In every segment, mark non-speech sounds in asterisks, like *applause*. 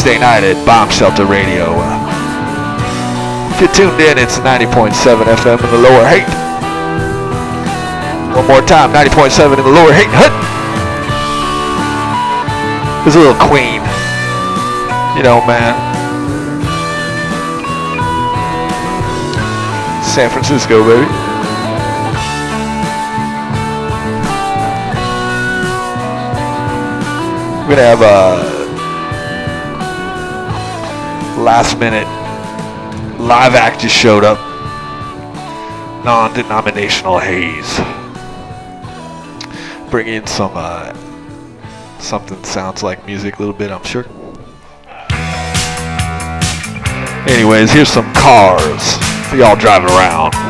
Tuesday night at Bomb Shelter Radio. if you're tuned in, it's 90.7 FM in the lower Haight. One more time, 90.7 in the lower Haight. Hut! There's a little queen. You know, man. San Francisco, baby. We're gonna have a last minute live act just showed up. Non-denominational haze. Bring in some uh, something sounds like music a little bit, I'm sure. Anyways, here's some cars for y'all driving around.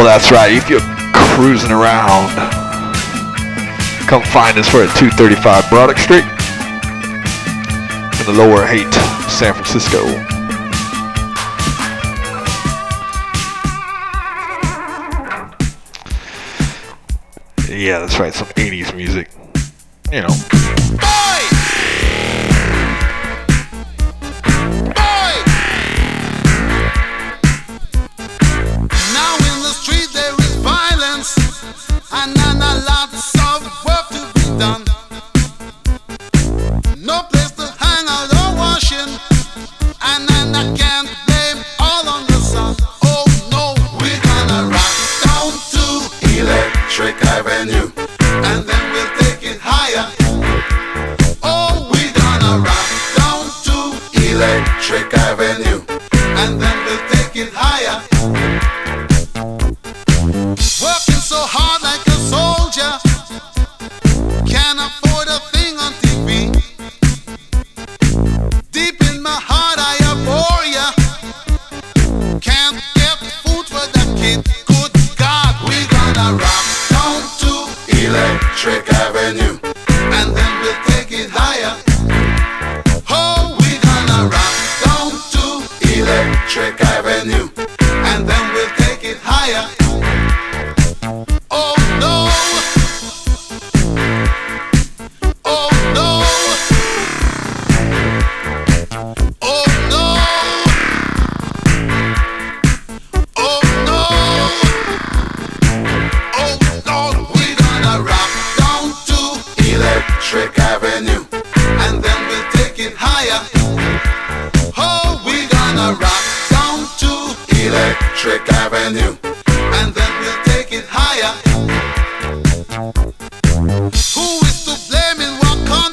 Well, that's right. If you're cruising around, come find us. We're at 235 Braddock Street in the lower Haight, San Francisco. Yeah, that's right. Some 80s music. You know.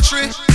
country.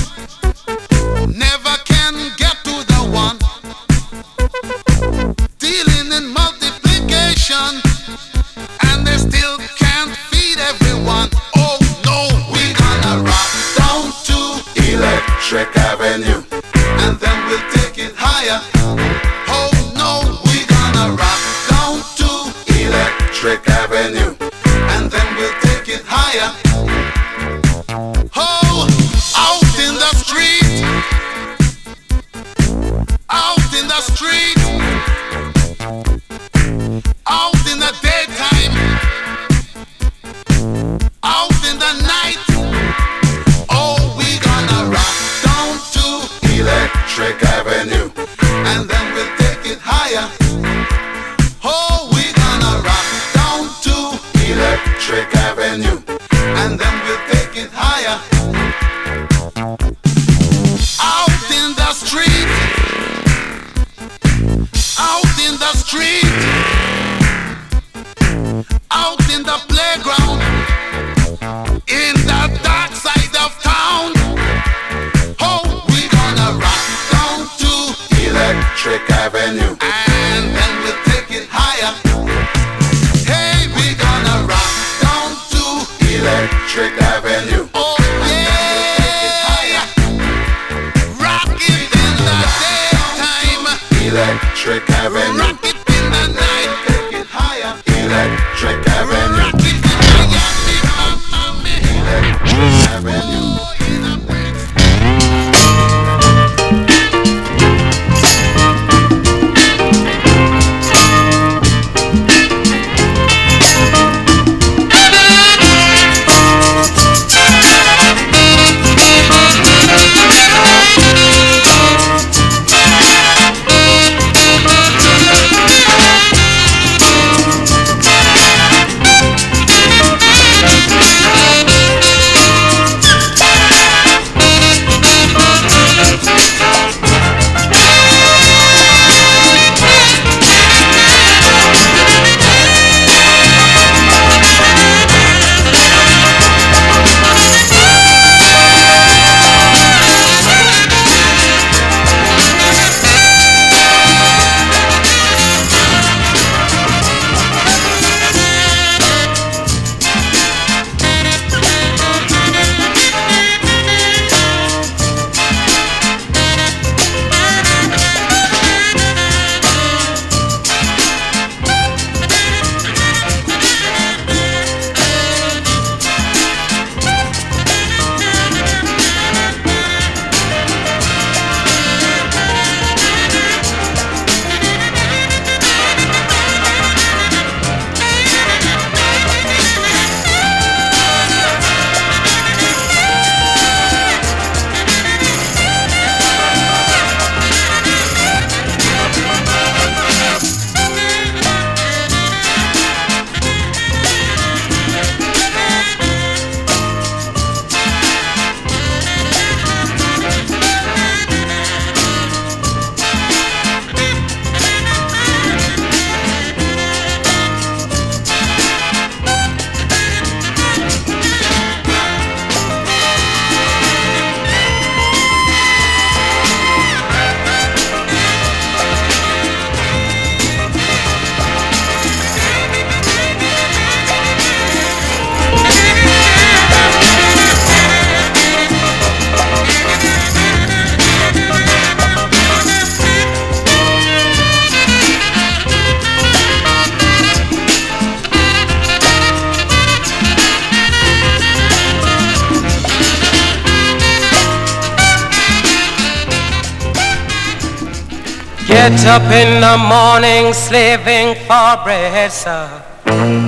Get up in the morning slaving for bread, sir,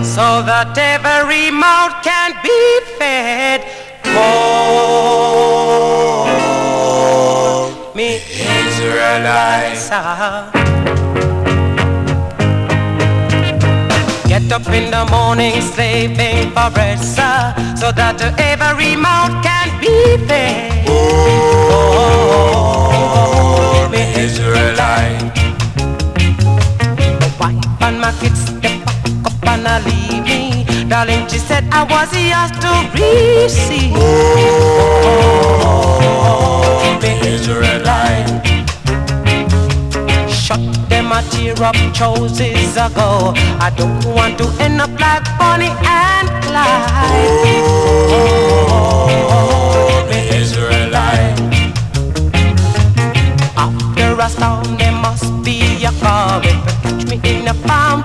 so that every mouth can be fed. Oh, me Israelites. Get up in the morning slaving for bread, sir, so that every mouth can be fed. Oh, me Israelite. Darling, she said I was yours to receive. Oh, me Israelite. Shut them a tear up choices ago. I don't want to end up like Bonnie and Clyde. Oh, me Israelite. After a storm, there must be a calm. If catch me in a farm,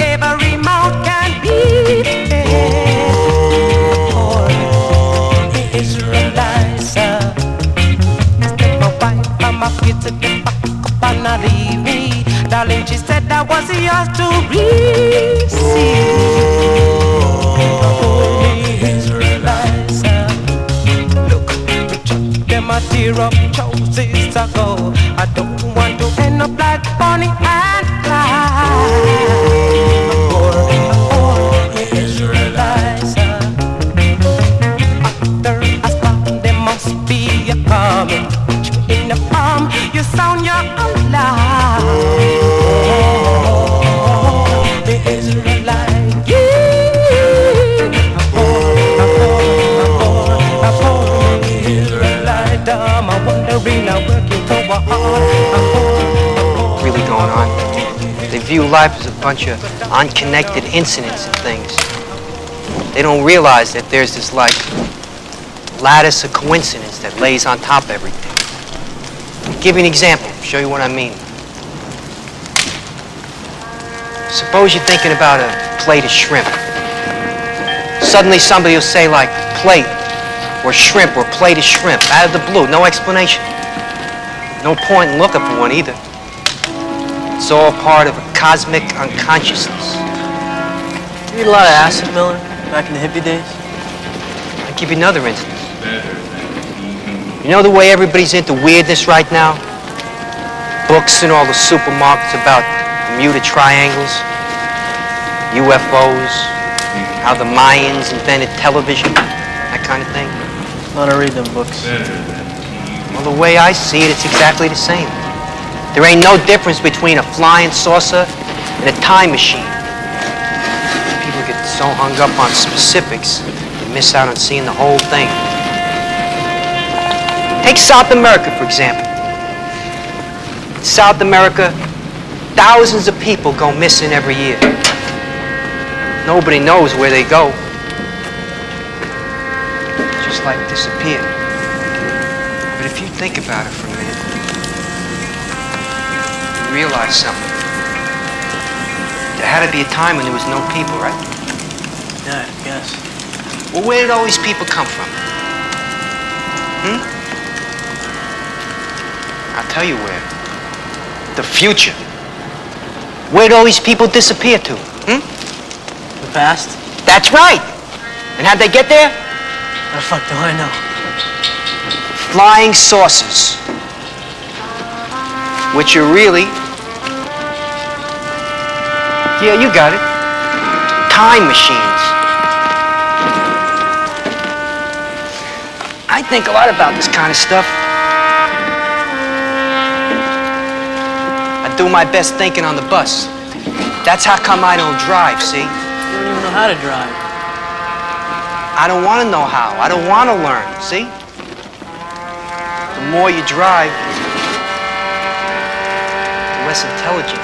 leave me. Darling, she said I was yours to receive. Look, them a tear up choices ago. I don't view life as a bunch of unconnected incidents and things. They don't realize that there's this like lattice of coincidence that lays on top of everything. I'll give you an example, show you what I mean. Suppose you're thinking about a plate of shrimp. Suddenly somebody will say like plate or shrimp or plate of shrimp out of the blue, no explanation. No point in looking for one either. It's all part of a cosmic unconsciousness. You eat a lot of acid, Miller, back in the hippie days? I'll give you another instance. You know the way everybody's into weirdness right now? Books in all the supermarkets about Bermuda triangles, UFOs, how the Mayans invented television, that kind of thing. I don't read them books. Well, the way I see it, it's exactly the same. There ain't no difference between a flying saucer and a time machine. People get so hung up on specifics, they miss out on seeing the whole thing. Take South America, for example. In South America, thousands of people go missing every year. Nobody knows where they go. Just like disappear. But if you think about it for realize something. There had to be a time when there was no people, right? Yeah, I guess. Well, where did all these people come from? Hmm? I'll tell you where. The future. Where did all these people disappear to? Hmm? The past? That's right. And how'd they get there? How the fuck do I know? Flying saucers. Which are really. Yeah, you got it. Time machines. I think a lot about this kind of stuff. I do my best thinking on the bus. That's how come I don't drive, see? You don't even know how to drive. I don't want to know how. I don't want to learn, see? The more you drive, the less intelligent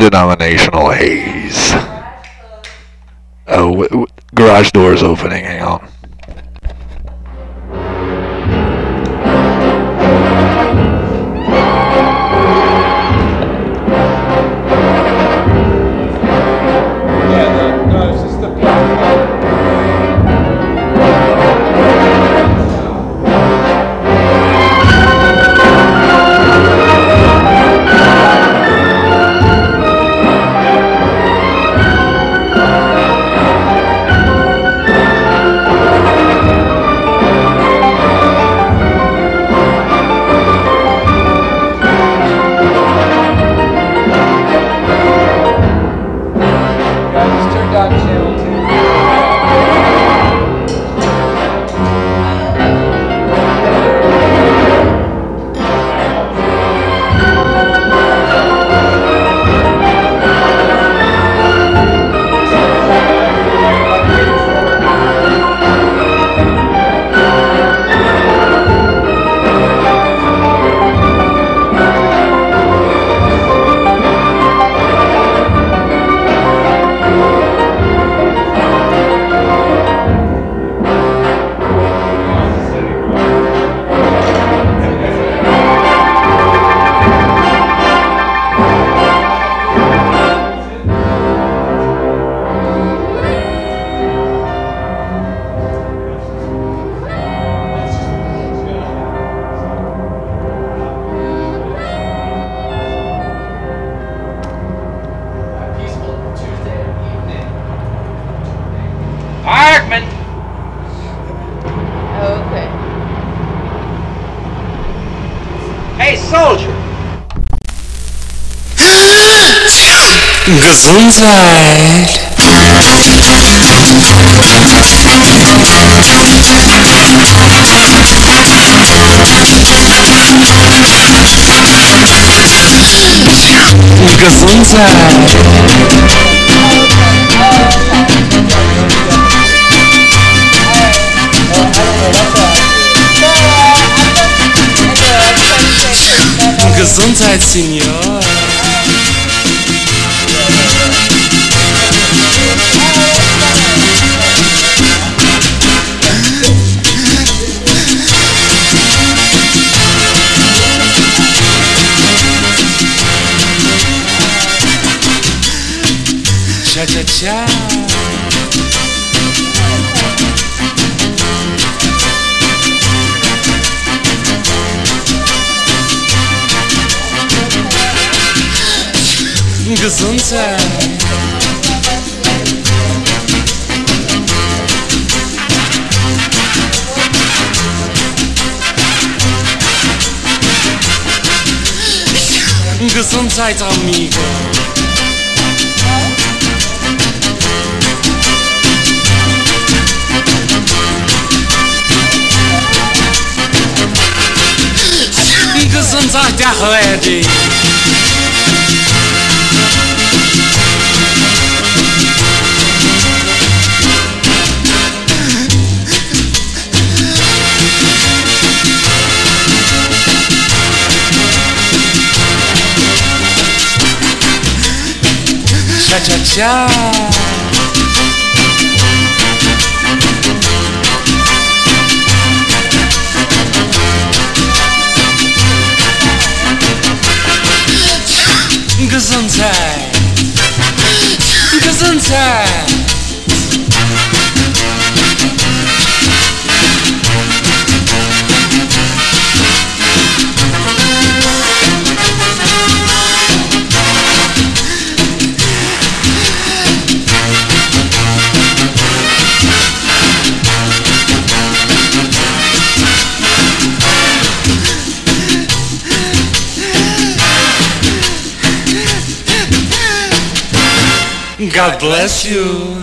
non-denominational haze. Oh, garage doors opening. Hang on. Gesundheit. Gesundheit. Gesundheit, Senior. Gesundheit, amigo. Gesundheit, der Lady. Cha cha 家。God bless you.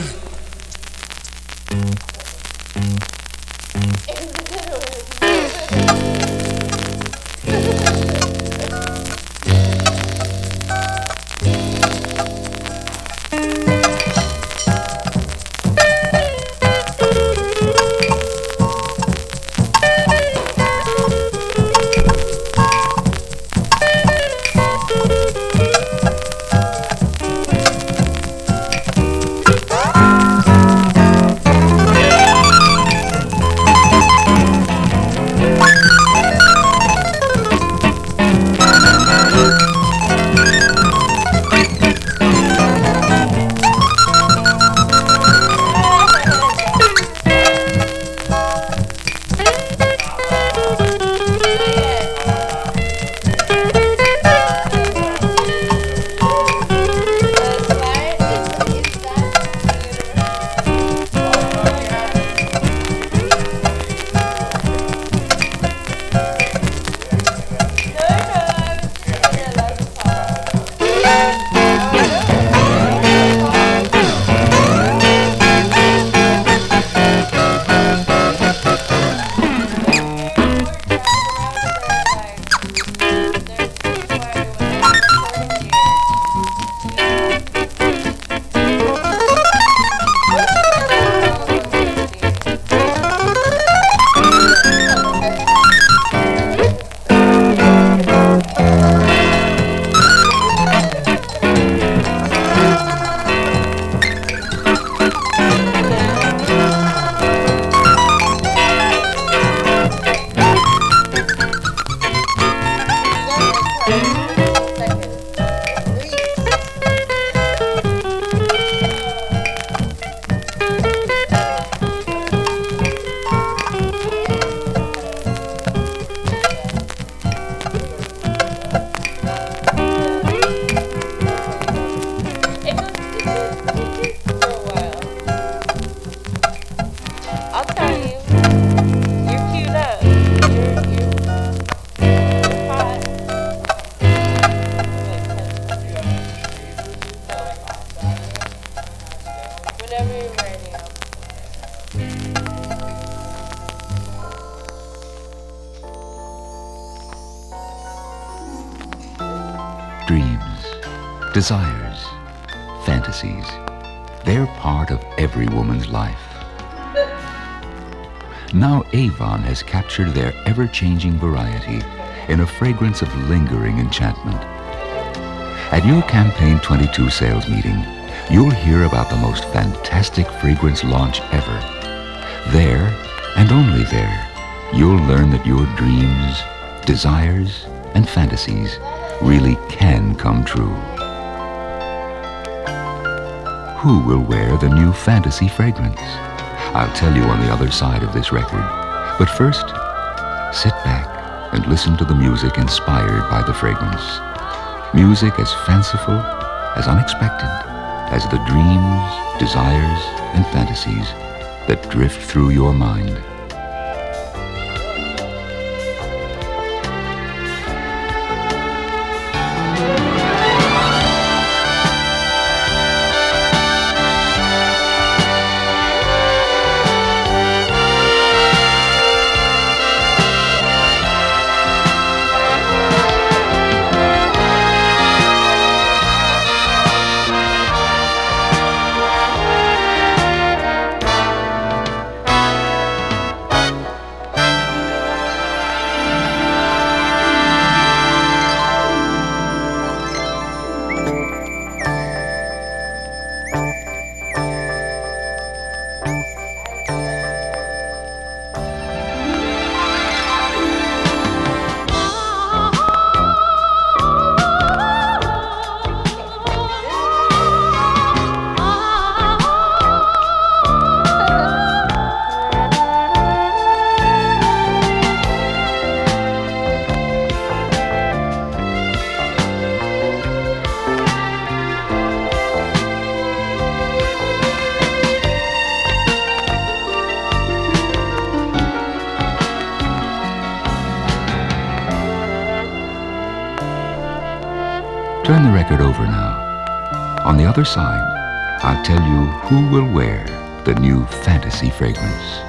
Desires, fantasies, they're part of every woman's life. Now Avon has captured their ever-changing variety in a fragrance of lingering enchantment. At your Campaign 22 sales meeting, you'll hear about the most fantastic fragrance launch ever. There, and only there, you'll learn that your dreams, desires, and fantasies really can come true. Who will wear the new fantasy fragrance? I'll tell you on the other side of this record. But first, sit back and listen to the music inspired by the fragrance. Music as fanciful, as unexpected as the dreams, desires, and fantasies that drift through your mind. Who will wear the new fantasy fragrance.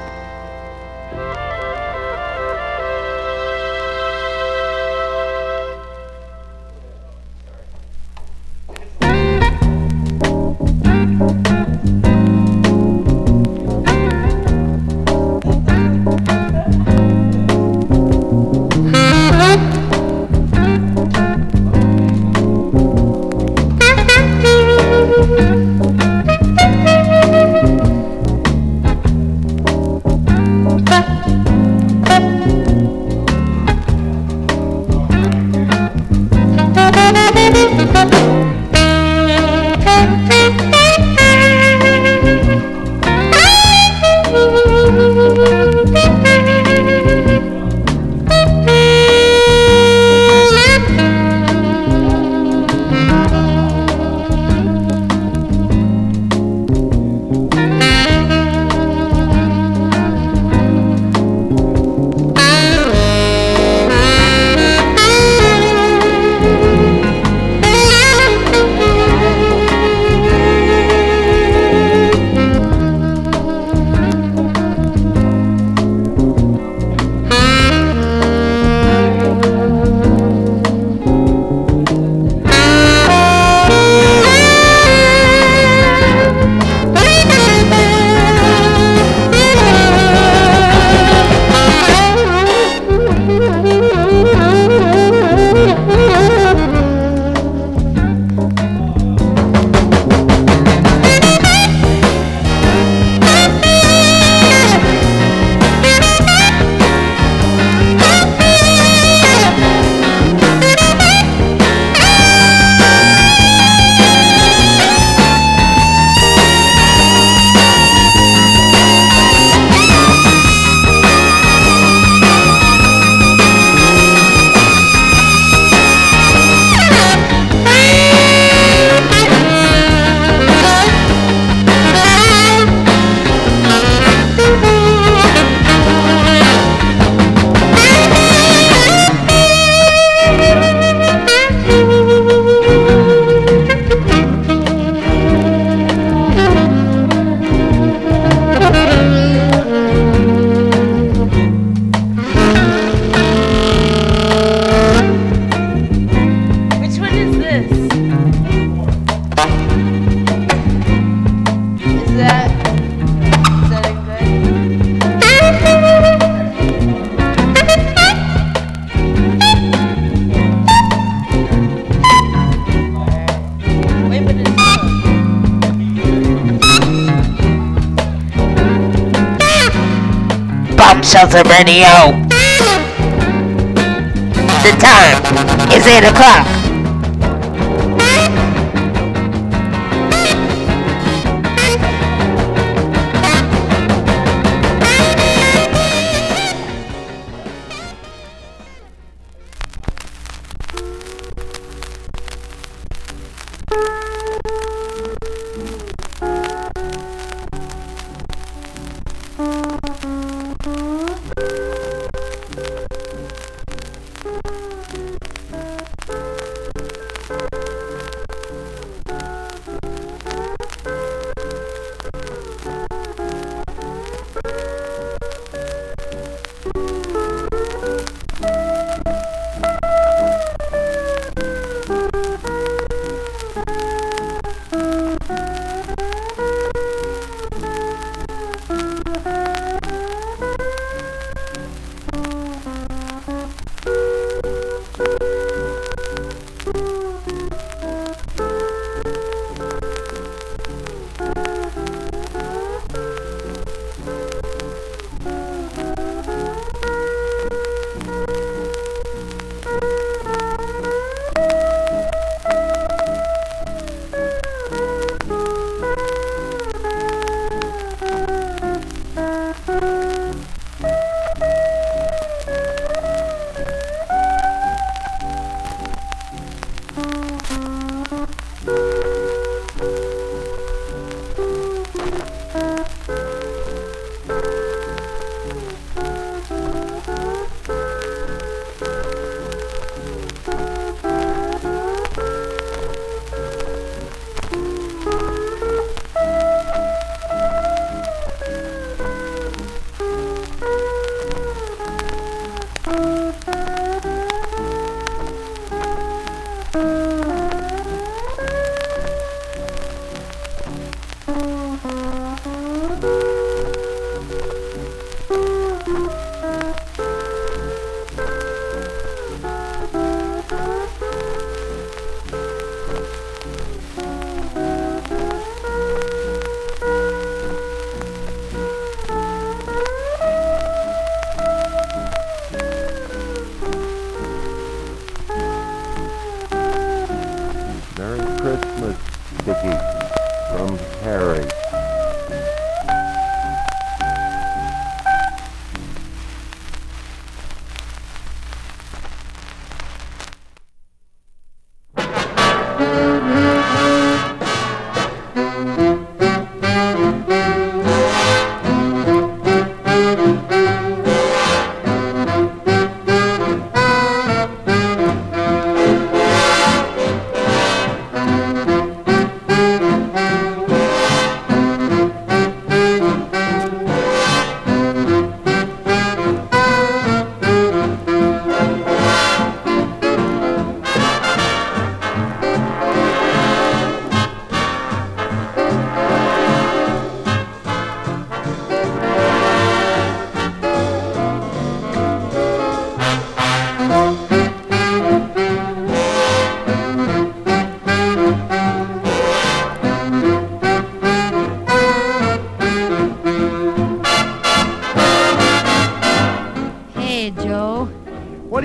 FM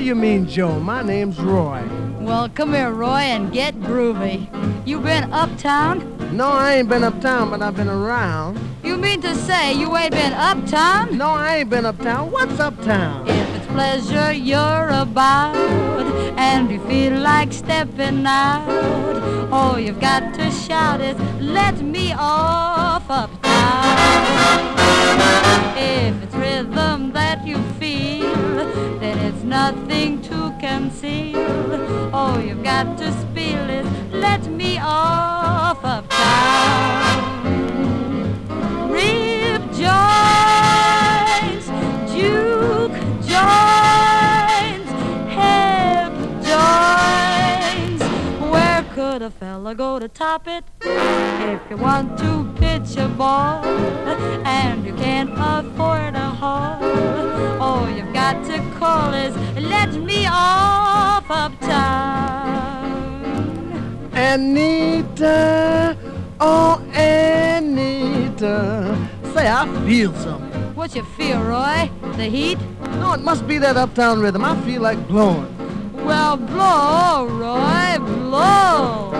Joe. My name's Roy. Well, come here, Roy, and get groovy. You been uptown? No, I ain't been uptown, but I've been around. You mean to say you ain't been uptown? No, I ain't been uptown. What's uptown? If it's pleasure you're about and you feel like stepping out, all you've got to shout is, let me off uptown. If it's rhythm that you feel, then it's nothing to conceal. All you've got to spill is let me off of Rib fella go to top it? If you want to pitch a ball and you can't afford a hall, all you've got to call is let me off uptown. Anita, oh Anita, say I feel something. What you feel, Roy? The heat? No, it must be that uptown rhythm. I feel like blowing. Well, blow, Roy, blow.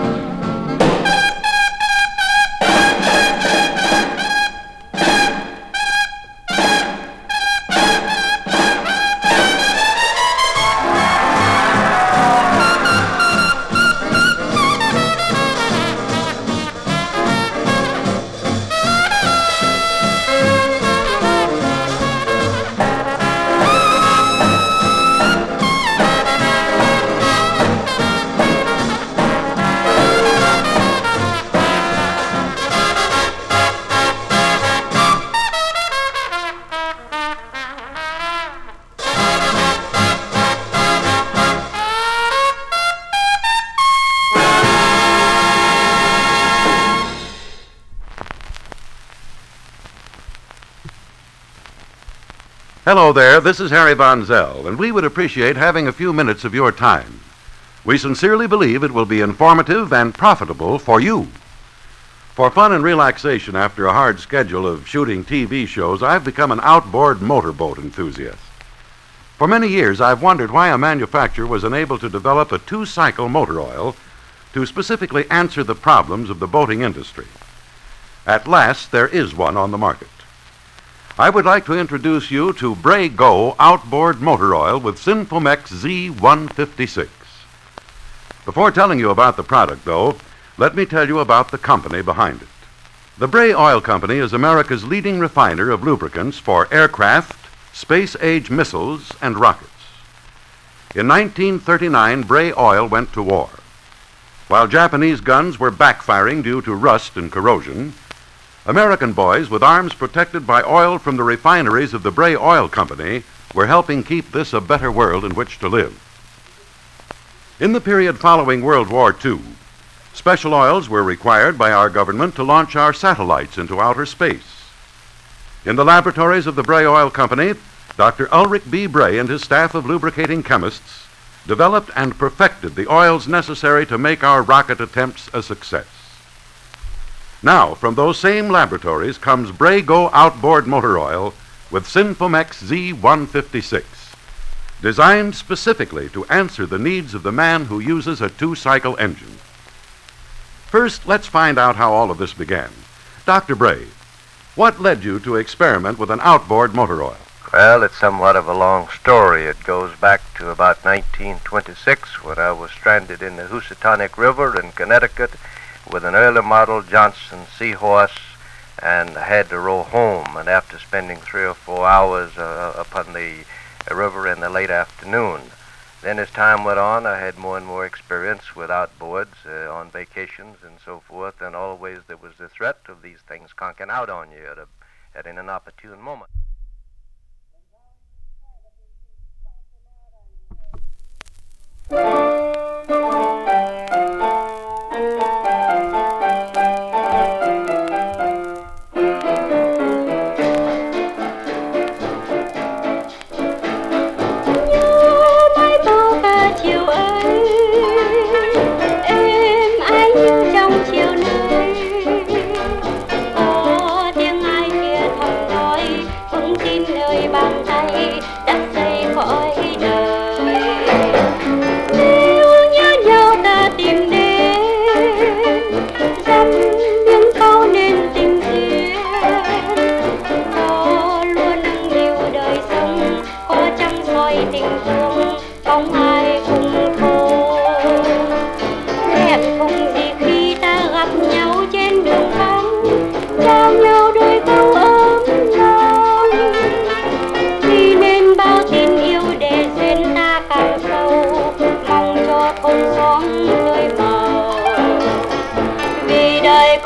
Hello there, this is Harry Von Zell, and we would appreciate having a few minutes of your time. We sincerely believe it will be informative and profitable for you. For fun and relaxation after a hard schedule of shooting TV shows, I've become an outboard motorboat enthusiast. For many years, I've wondered why a manufacturer was unable to develop a two cycle motor oil to specifically answer the problems of the boating industry. At last, there is one on the market. I would like to introduce you to Bray Go outboard motor oil with Sinfomex Z156. Before telling you about the product, though, let me tell you about the company behind it. The Bray Oil Company is America's leading refiner of lubricants for aircraft, space age missiles, and rockets. In 1939, Bray Oil went to war. While Japanese guns were backfiring due to rust and corrosion, American boys with arms protected by oil from the refineries of the Bray Oil Company were helping keep this a better world in which to live. In the period following World War II, special oils were required by our government to launch our satellites into outer space. In the laboratories of the Bray Oil Company, Dr. Ulrich B. Bray and his staff of lubricating chemists developed and perfected the oils necessary to make our rocket attempts a success. Now, from those same laboratories comes Brago outboard motor oil with Sinfomex Z156, designed specifically to answer the needs of the man who uses a two cycle engine. First, let's find out how all of this began. Dr. Bray, what led you to experiment with an outboard motor oil? Well, it's somewhat of a long story. It goes back to about 1926 when I was stranded in the Housatonic River in Connecticut with an early model Johnson Seahorse and had to row home. And after spending three or four hours uh, uh, upon the river in the late afternoon, then as time went on, I had more and more experience with outboards uh, on vacations and so forth, and always there was the threat of these things conking out on you at, a, at an inopportune moment.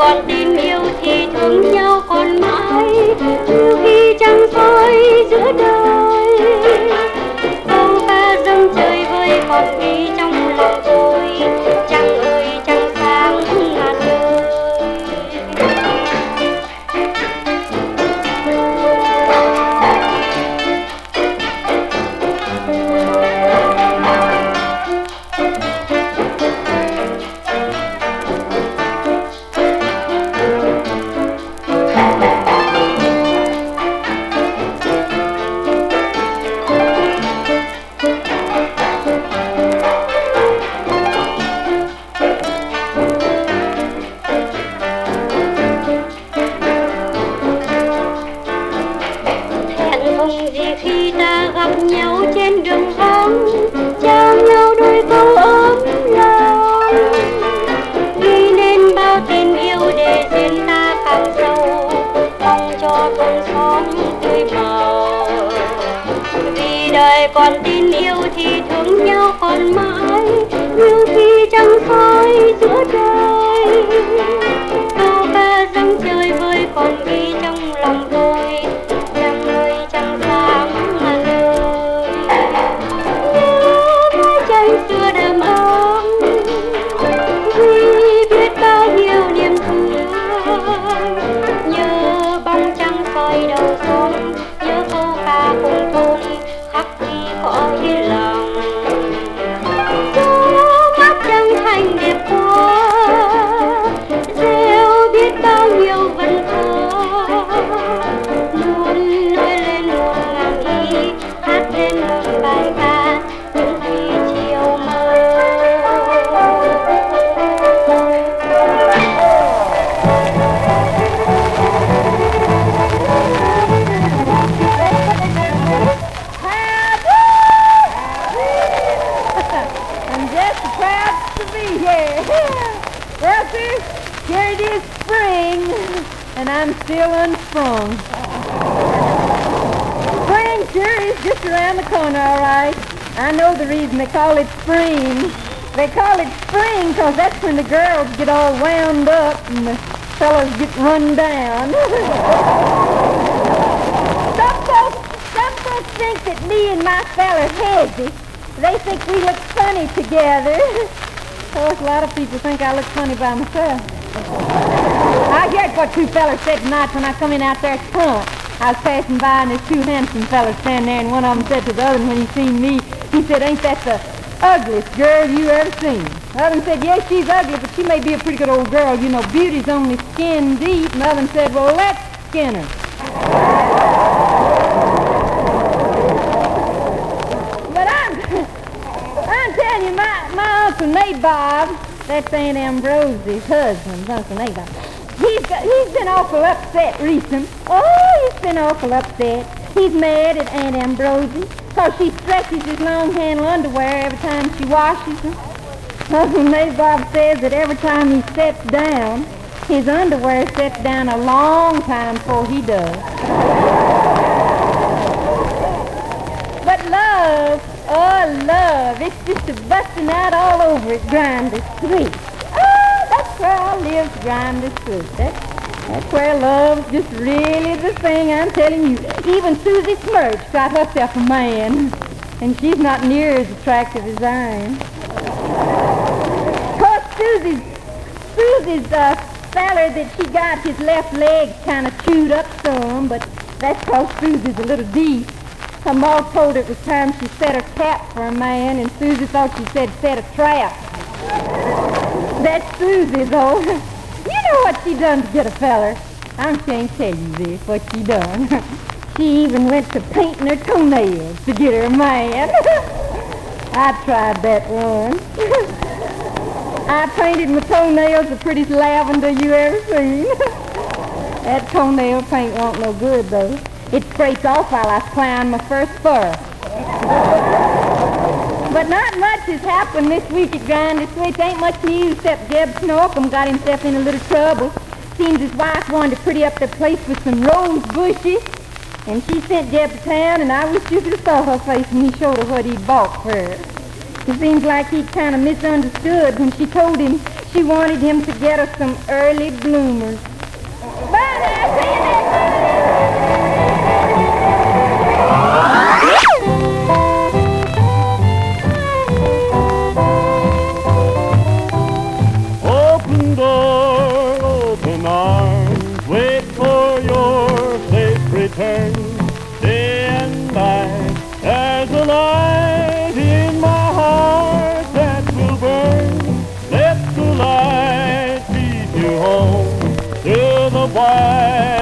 còn tình yêu thì thương nhau còn mãi trừ khi chẳng soi giữa đời. By myself. I heard what two fellas said tonight when I come in out there at front. I was passing by and there's two handsome fellas standing there, and one of them said to the other when he seen me, he said, ain't that the ugliest girl you ever seen? The other one said, yes, she's ugly, but she may be a pretty good old girl. You know, beauty's only skin deep. And the other one said, well, let's skin her. But I'm, *laughs* I'm telling you, my, my Uncle Nabob, that's Aunt Ambrosie's husband, Uncle Nabob, he's, got, he's been awful upset recent. Oh, he's been awful upset. He's mad at Aunt Ambrosie because she stretches his long handle underwear every time she washes them. Uncle Nabob says that every time he steps down, his underwear steps down a long time before he does. But love, oh love, it's just a busting out all over at Grinder Street. Oh, that's where I live, Grinder Street. That's, that's where love's just really the thing, I'm telling you. Even Susie Smirch got herself a man, and she's not near as attractive as I am. Of course, Susie's, Susie's uh, feller that she got his left leg kind of chewed up some, but that's because Susie's a little deep. Her ma told her it was time she set her cap for a man, and Susie thought she said set a trap. That's Susie, though. *laughs* You know what she done to get a feller. Ashamed to tell you this, what she done. *laughs* she even went to painting her toenails to get her man. *laughs* I tried that one. I painted my toenails the prettiest lavender you ever seen. that toenail paint won't no good, though. It scraped off while I plowing my first fur. But not much has happened this week at Grinder Switch. Ain't much news except Jeb Snorkum got himself in a little trouble. Seems his wife wanted to pretty up the place with some rose bushes. And she sent Jeb to town, and I wish you could have saw her face when he showed her what he bought for her. It seems like he kind of misunderstood when she told him she wanted him to get her some early bloomers. away.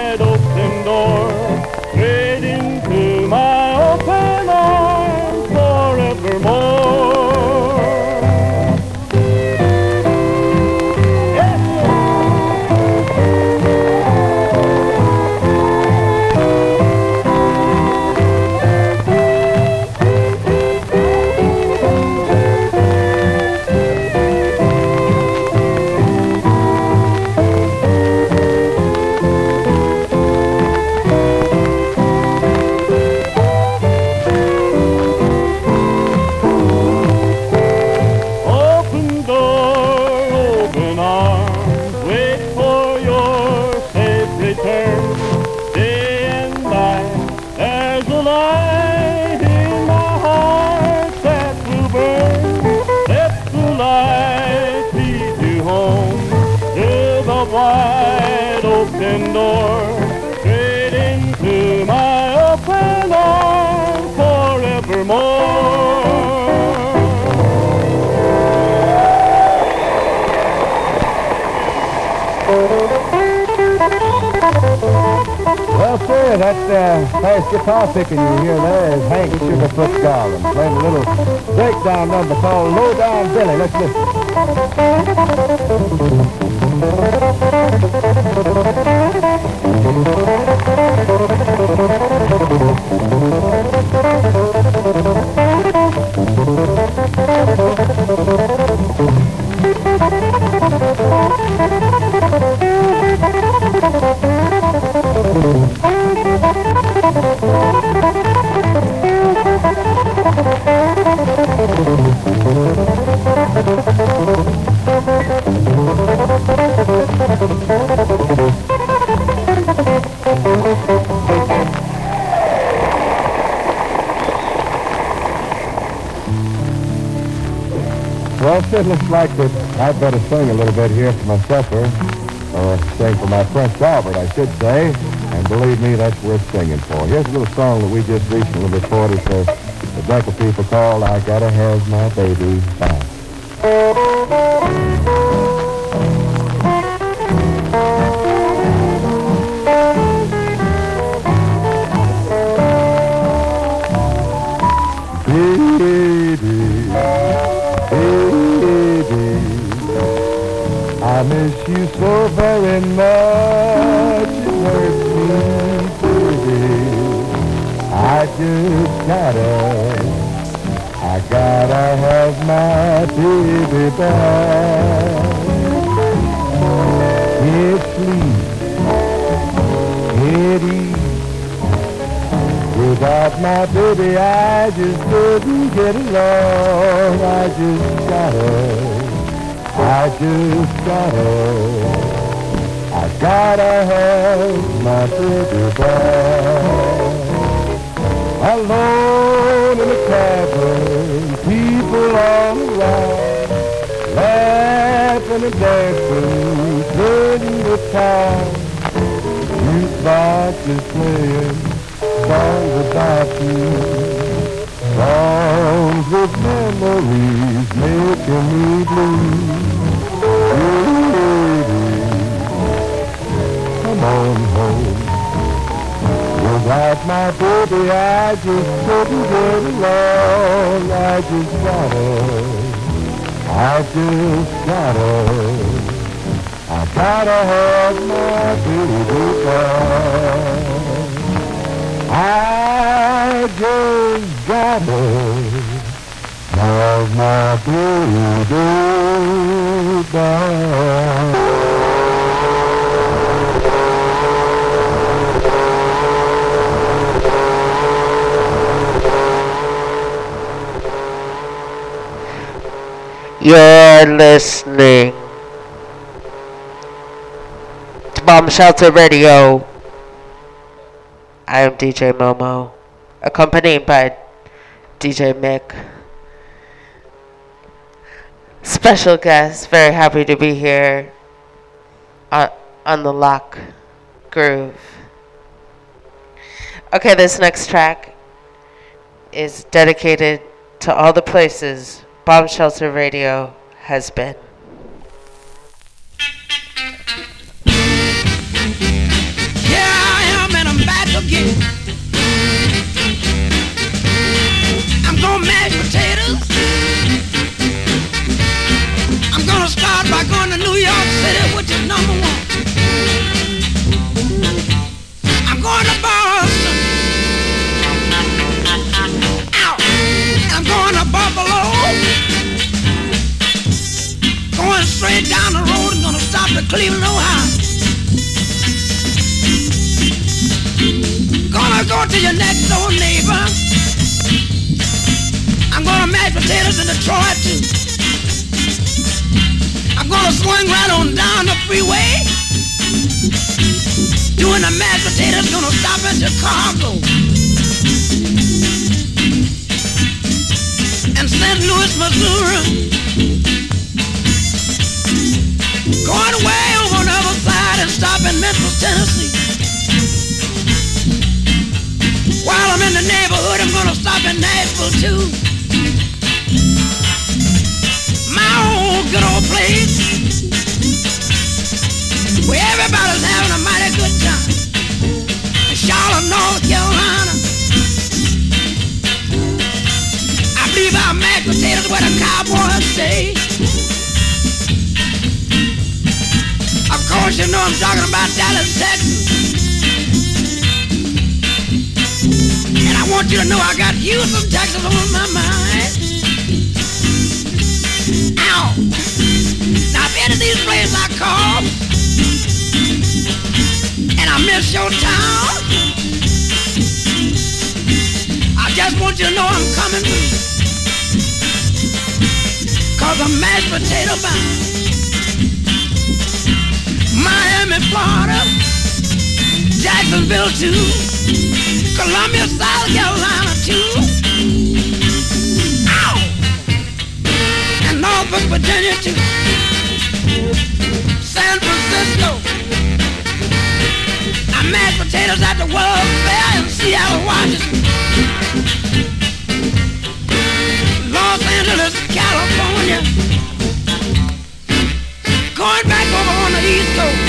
Uh, bass guitar picking you hear there is Hank Sugarfoot Garland playing a little breakdown number called Low Down Billy. Let's listen. Like that I'd better sing a little bit here for my supper, or sing for my Prince Albert, I should say. And believe me, that's worth singing for. Here's a little song that we just recently recorded for the Decca people called I Gotta Have My Baby Back. Listening to Bomb Shelter Radio. I am DJ Momo, accompanied by DJ Mick. Special guest, very happy to be here on, on the Lock Groove. Okay, this next track is dedicated to all the places Bomb Shelter Radio has been. Potatoes in Detroit too. I'm gonna swing right on down the freeway. Doing the mashed potatoes, gonna stop in Chicago. And St. Louis, Missouri. Going way over on the other side and stop in Memphis, Tennessee. While I'm in the neighborhood, I'm gonna stop in Nashville too. Old good old place, where everybody's having a mighty good time. Charlotte, North Carolina. I believe our mashed potatoes where the cowboys stay. Of course, you know I'm talking about Dallas, Texas. And I want you to know I got Houston, Texas on my mind. Now, if any of these places I call, and I miss your town, I just want you to know I'm coming. Cause I'm mashed potato bound. Miami, Florida, Jacksonville too, Columbia, South Carolina too. And Norfolk, Virginia too. San Francisco. I mashed potatoes at the World Fair in Seattle, Washington. Los Angeles, California. Going back over on the East Coast.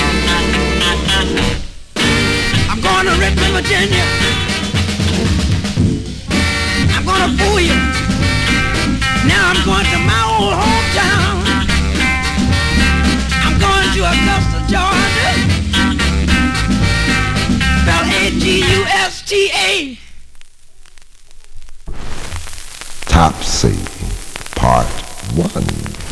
I'm going to Richmond, Virginia. I'm going to fool you. Now I'm going to my old hometown. To Augusta, Georgia. Spell A-G-U-S-T-A. Topsy, Part 1.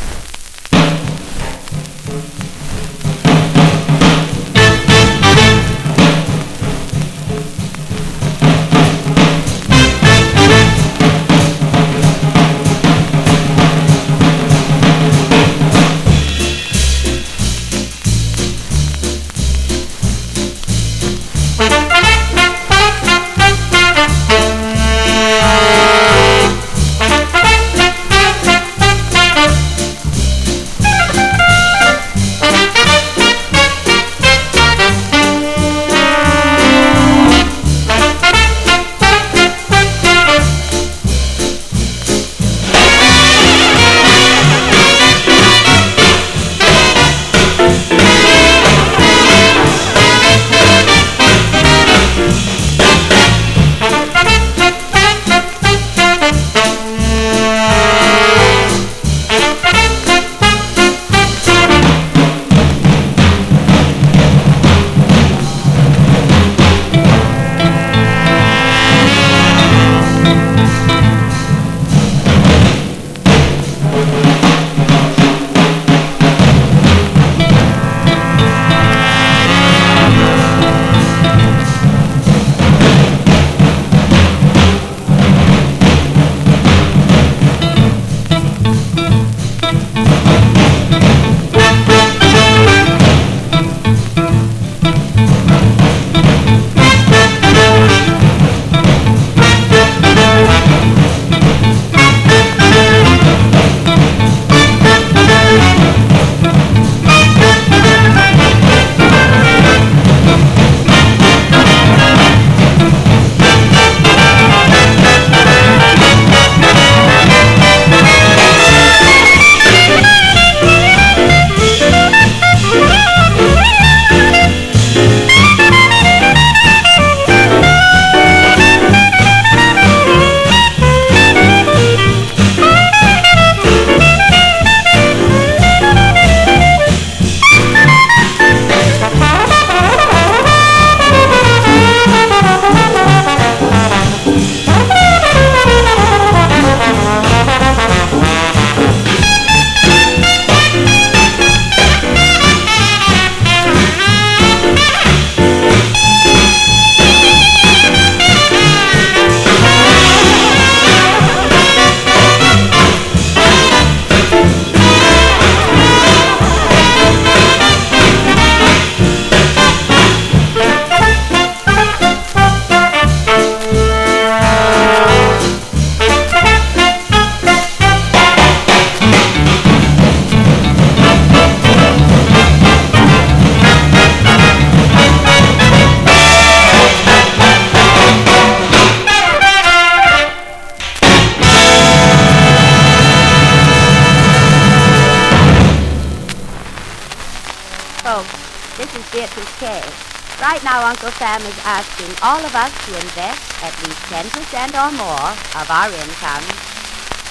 Right now, Uncle Sam is asking all of us to invest at least 10% or more of our income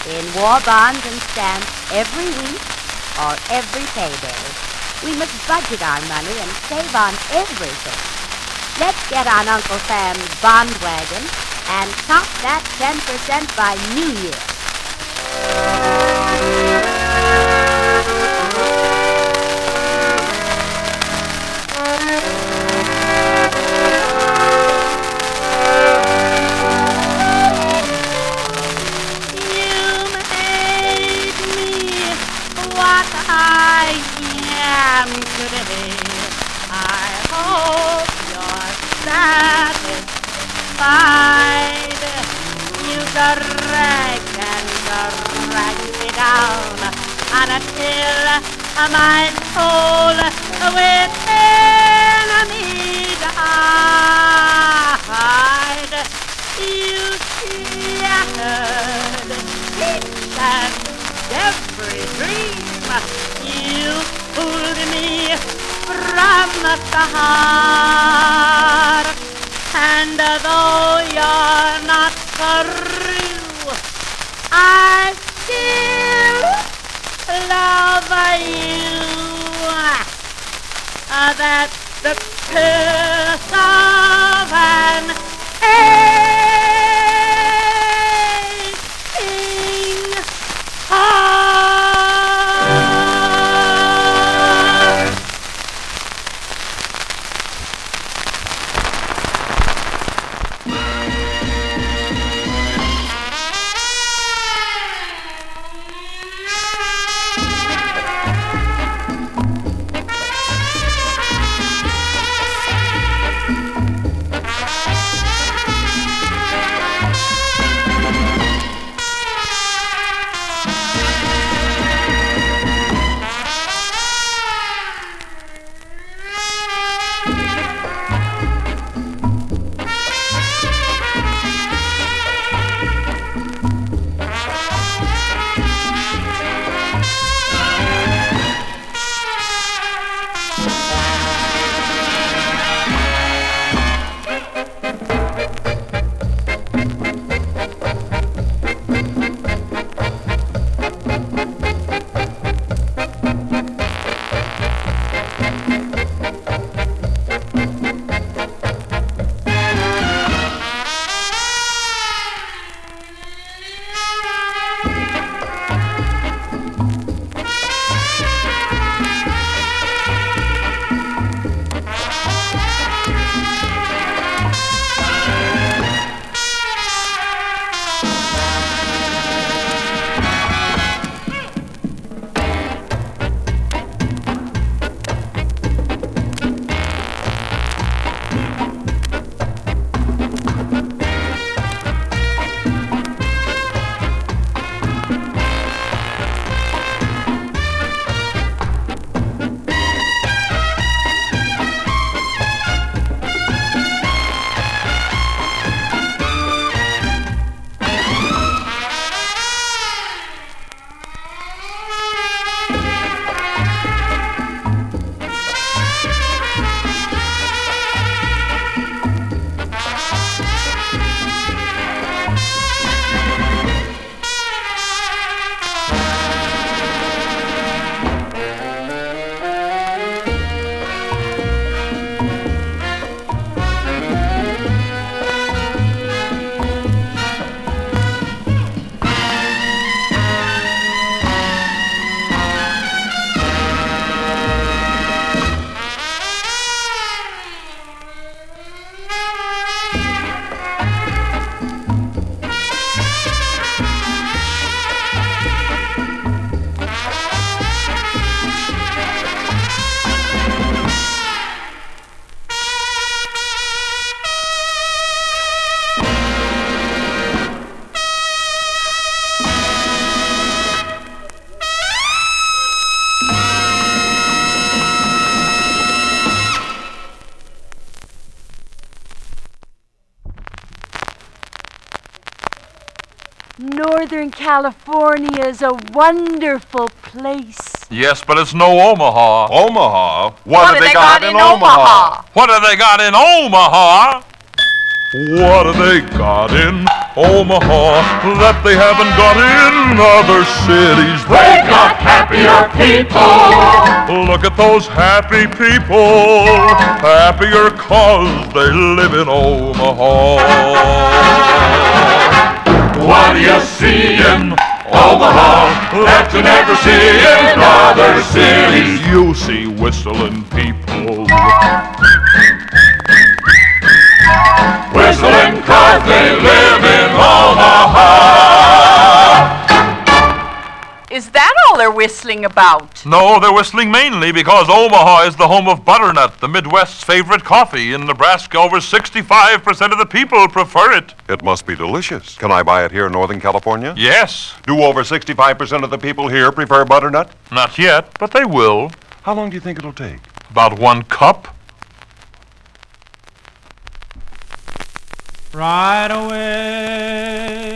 in war bonds and stamps every week or every payday. We must budget our money and save on everything. Let's get on Uncle Sam's bond wagon and top that 10% by New Year. Satisfied. You drag and drag me down until my soul within me died. You shattered each and every dream. You pulled me from the heart. And though you're not through, I still love you. That's the curse of an Northern California is a wonderful place. Yes, but it's no Omaha. Omaha? What, have they got in Omaha? What have they got in Omaha? What have they got in Omaha that they haven't got in other cities? They got happier people. Look at those happy people, happier cause they live in Omaha. What do you see in Omaha that you never see in other cities? You see whistling people. Whistling cause they live in Omaha. They're whistling about? No, they're whistling mainly because Omaha is the home of butternut, the Midwest's favorite coffee. In Nebraska, over 65% of the people prefer it. It must be delicious. Can I buy it here in Northern California? Yes. Do over 65% of the people here prefer butternut? Not yet, but they will. How long do you think it'll take? About one cup. Right away.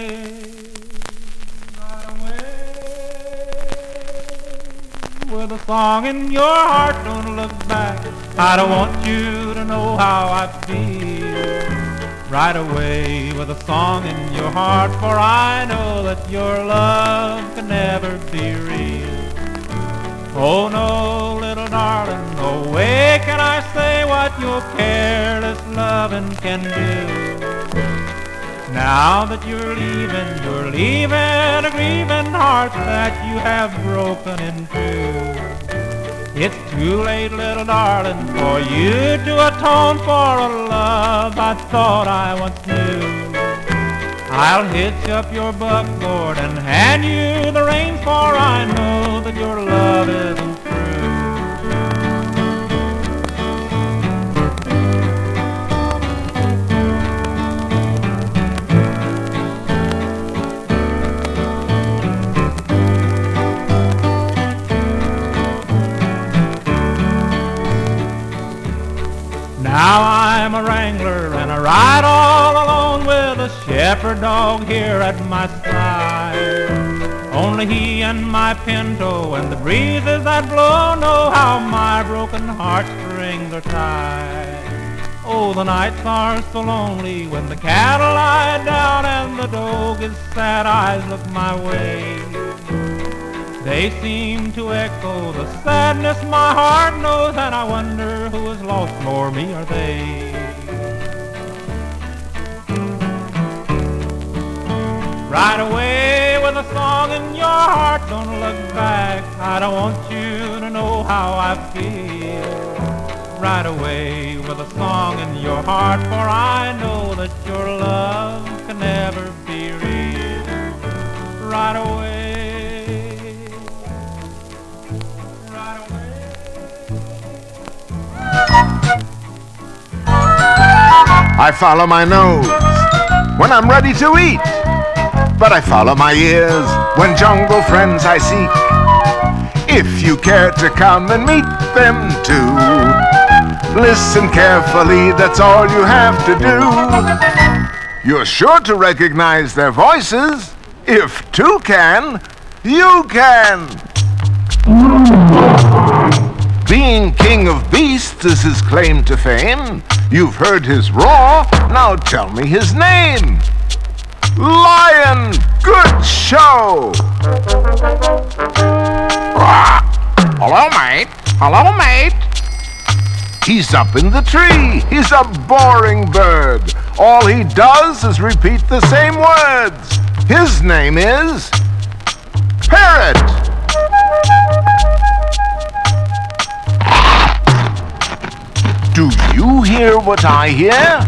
With a song in your heart, don't look back. I don't want you to know how I feel. Right away with a song in your heart, for I know that your love can never be real. Oh no, little darling, no way can I say what your careless loving can do. Now that you're leaving, you're leaving a grieving heart that you have broken in two. It's too late, little darling, for you to atone for a love I thought I once knew. I'll hitch up your buckboard and hand you the reins, for I know that your love isn't Now I'm a wrangler and I ride all alone with a shepherd dog here at my side. Only he and my pinto and the breezes that blow know how my broken heartstrings are tied. Oh, the nights are so lonely when the cattle lie down and the dog dog's sad eyes look my way. They seem to echo the sadness my heart knows, and I wonder who is lost more, me or they. Right away with a song in your heart, don't look back. I don't want you to know how I feel. Right away with a song in your heart, for I know that your love can never be real. Right away. I follow my nose when I'm ready to eat, but I follow my ears when jungle friends I seek. If you care to come and meet them too, listen carefully, that's all you have to do. You're sure to recognize their voices. If two can, you can. Being king of beasts is his claim to fame. You've heard his roar, now tell me his name. Lion, good show. Hello, mate. Hello, mate. He's up in the tree. He's a boring bird. All he does is repeat the same words. His name is Parrot. Do you hear what I hear?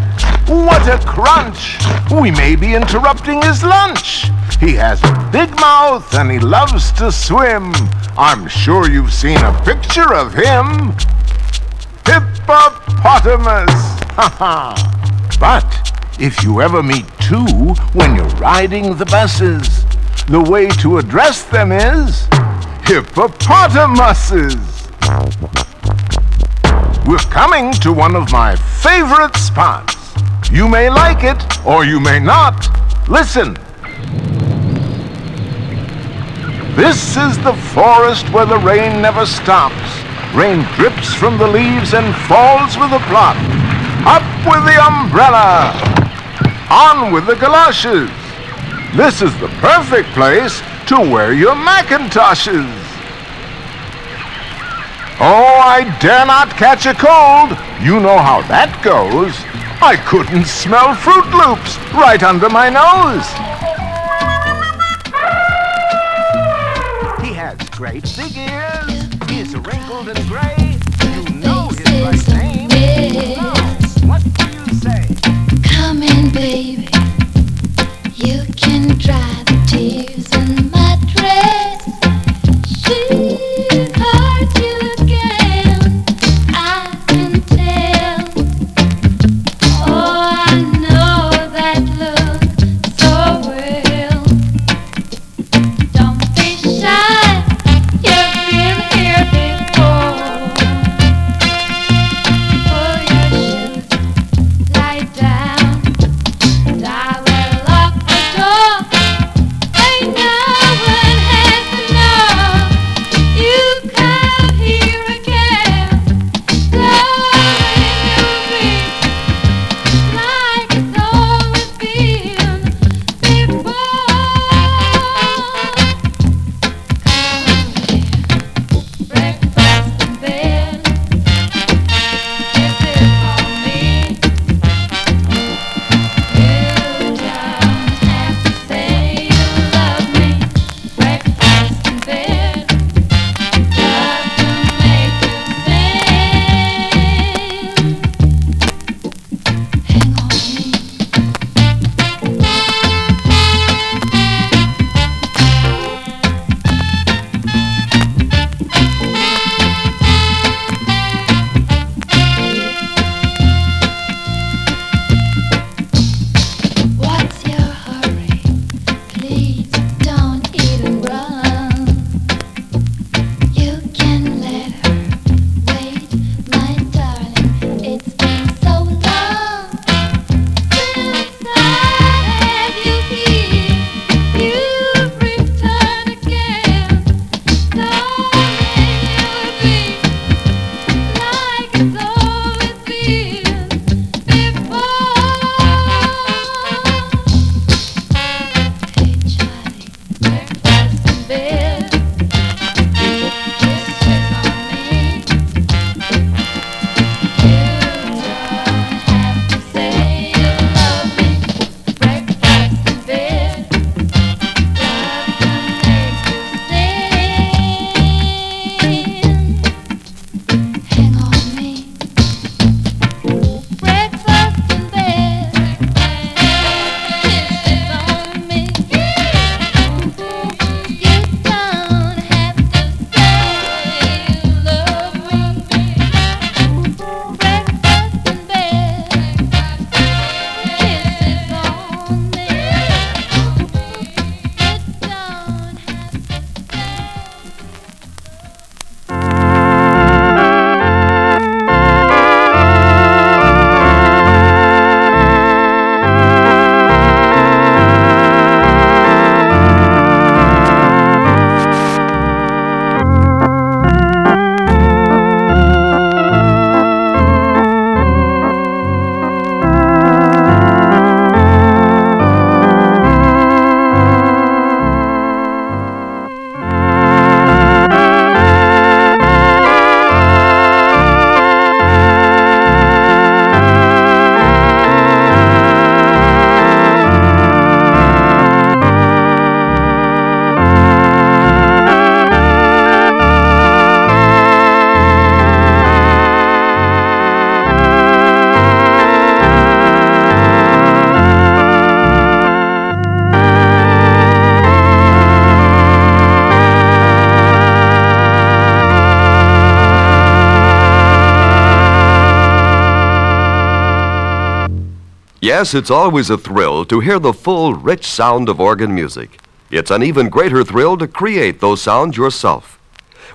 What a crunch! We may be interrupting his lunch. He has a big mouth and he loves to swim. I'm sure you've seen a picture of him. Hippopotamus! *laughs* Ha ha! But if you ever meet two when you're riding the buses, the way to address them is hippopotamuses. We're coming to one of my favorite spots. You may like it or you may not. Listen. This is the forest where the rain never stops. Rain drips from the leaves and falls with a plop. Up with the umbrella! On with the galoshes! This is the perfect place to wear your Macintoshes! Oh, I dare not catch a cold! You know how that goes. I couldn't smell Froot Loops right under my nose! He has great big ears. He's wrinkled and gray. You know his right name. Now, what do you say? Come in, baby. You can dry the tears in Yes, it's always a thrill to hear the full, rich sound of organ music. It's an even greater thrill to create those sounds yourself.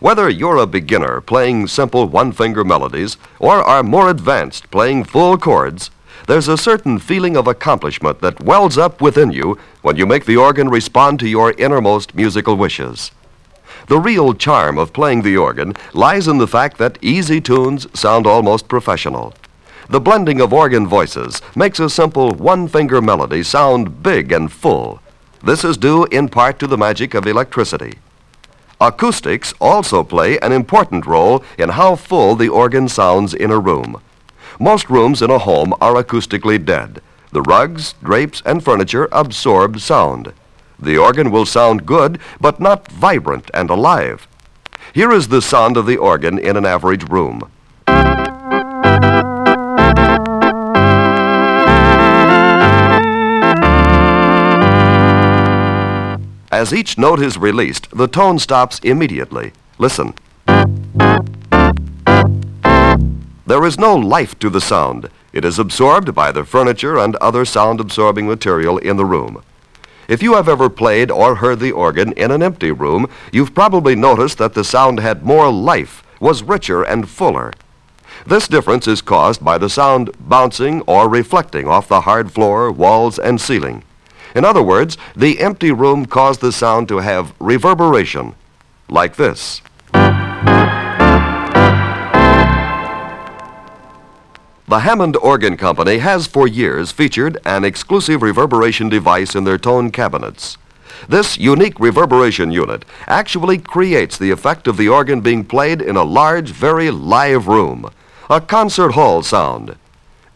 Whether you're a beginner playing simple one finger melodies or are more advanced playing full chords, there's a certain feeling of accomplishment that wells up within you when you make the organ respond to your innermost musical wishes. The real charm of playing the organ lies in the fact that easy tunes sound almost professional. The blending of organ voices makes a simple one finger melody sound big and full. This is due in part to the magic of electricity. Acoustics also play an important role in how full the organ sounds in a room. Most rooms in a home are acoustically dead. The rugs, drapes, and furniture absorb sound. The organ will sound good, but not vibrant and alive. Here is the sound of the organ in an average room. As each note is released, the tone stops immediately. Listen. There is no life to the sound. It is absorbed by the furniture and other sound absorbing material in the room. If you have ever played or heard the organ in an empty room, you've probably noticed that the sound had more life, was richer and fuller. This difference is caused by the sound bouncing or reflecting off the hard floor, walls, and ceiling. In other words, the empty room caused the sound to have reverberation, like this. The Hammond Organ Company has for years featured an exclusive reverberation device in their tone cabinets. This unique reverberation unit actually creates the effect of the organ being played in a large, very live room, a concert hall sound.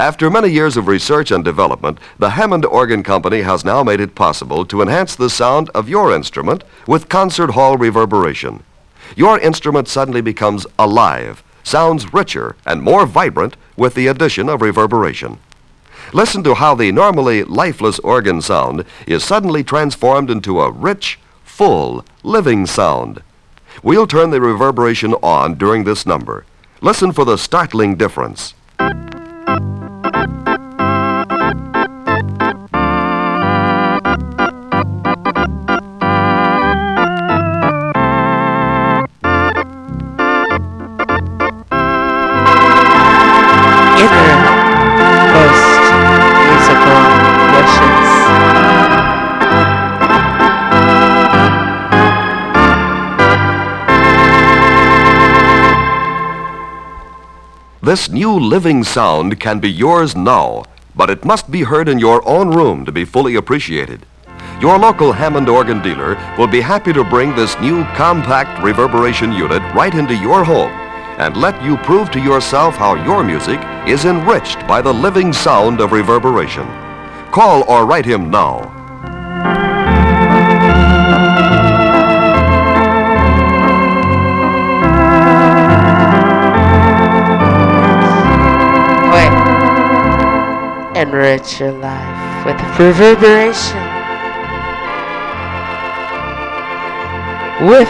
After many years of research and development, the Hammond Organ Company has now made it possible to enhance the sound of your instrument with concert hall reverberation. Your instrument suddenly becomes alive, sounds richer and more vibrant with the addition of reverberation. Listen to how the normally lifeless organ sound is suddenly transformed into a rich, full, living sound. We'll turn the reverberation on during this number. Listen for the startling difference. This new living sound can be yours now, but it must be heard in your own room to be fully appreciated. Your local Hammond organ dealer will be happy to bring this new compact reverberation unit right into your home and let you prove to yourself how your music is enriched by the living sound of reverberation. Call or write him now. Enrich your life with reverberation. With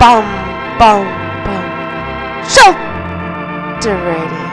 bum bum bum shelter radio.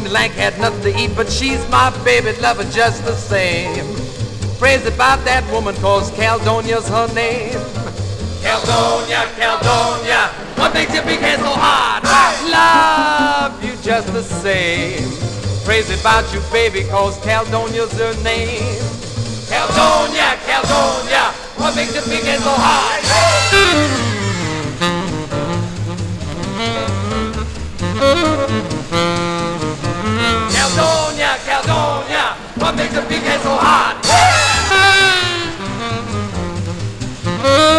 Long, lank, had nothing to eat, but she's my baby, lover just the same. Crazy about that woman, cause Caledonia's her name. Caledonia, Caledonia, what makes your big head so hard? I love you just the same. Crazy about you, baby, cause Caledonia's her name. Caledonia, Caledonia, what makes your big head so hard? Caledonia, What makes a big head so hot? *laughs* *laughs*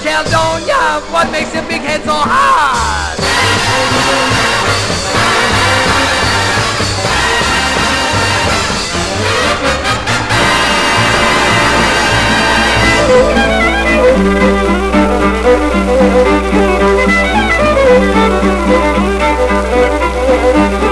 Caledonia, what makes your big head so hard? In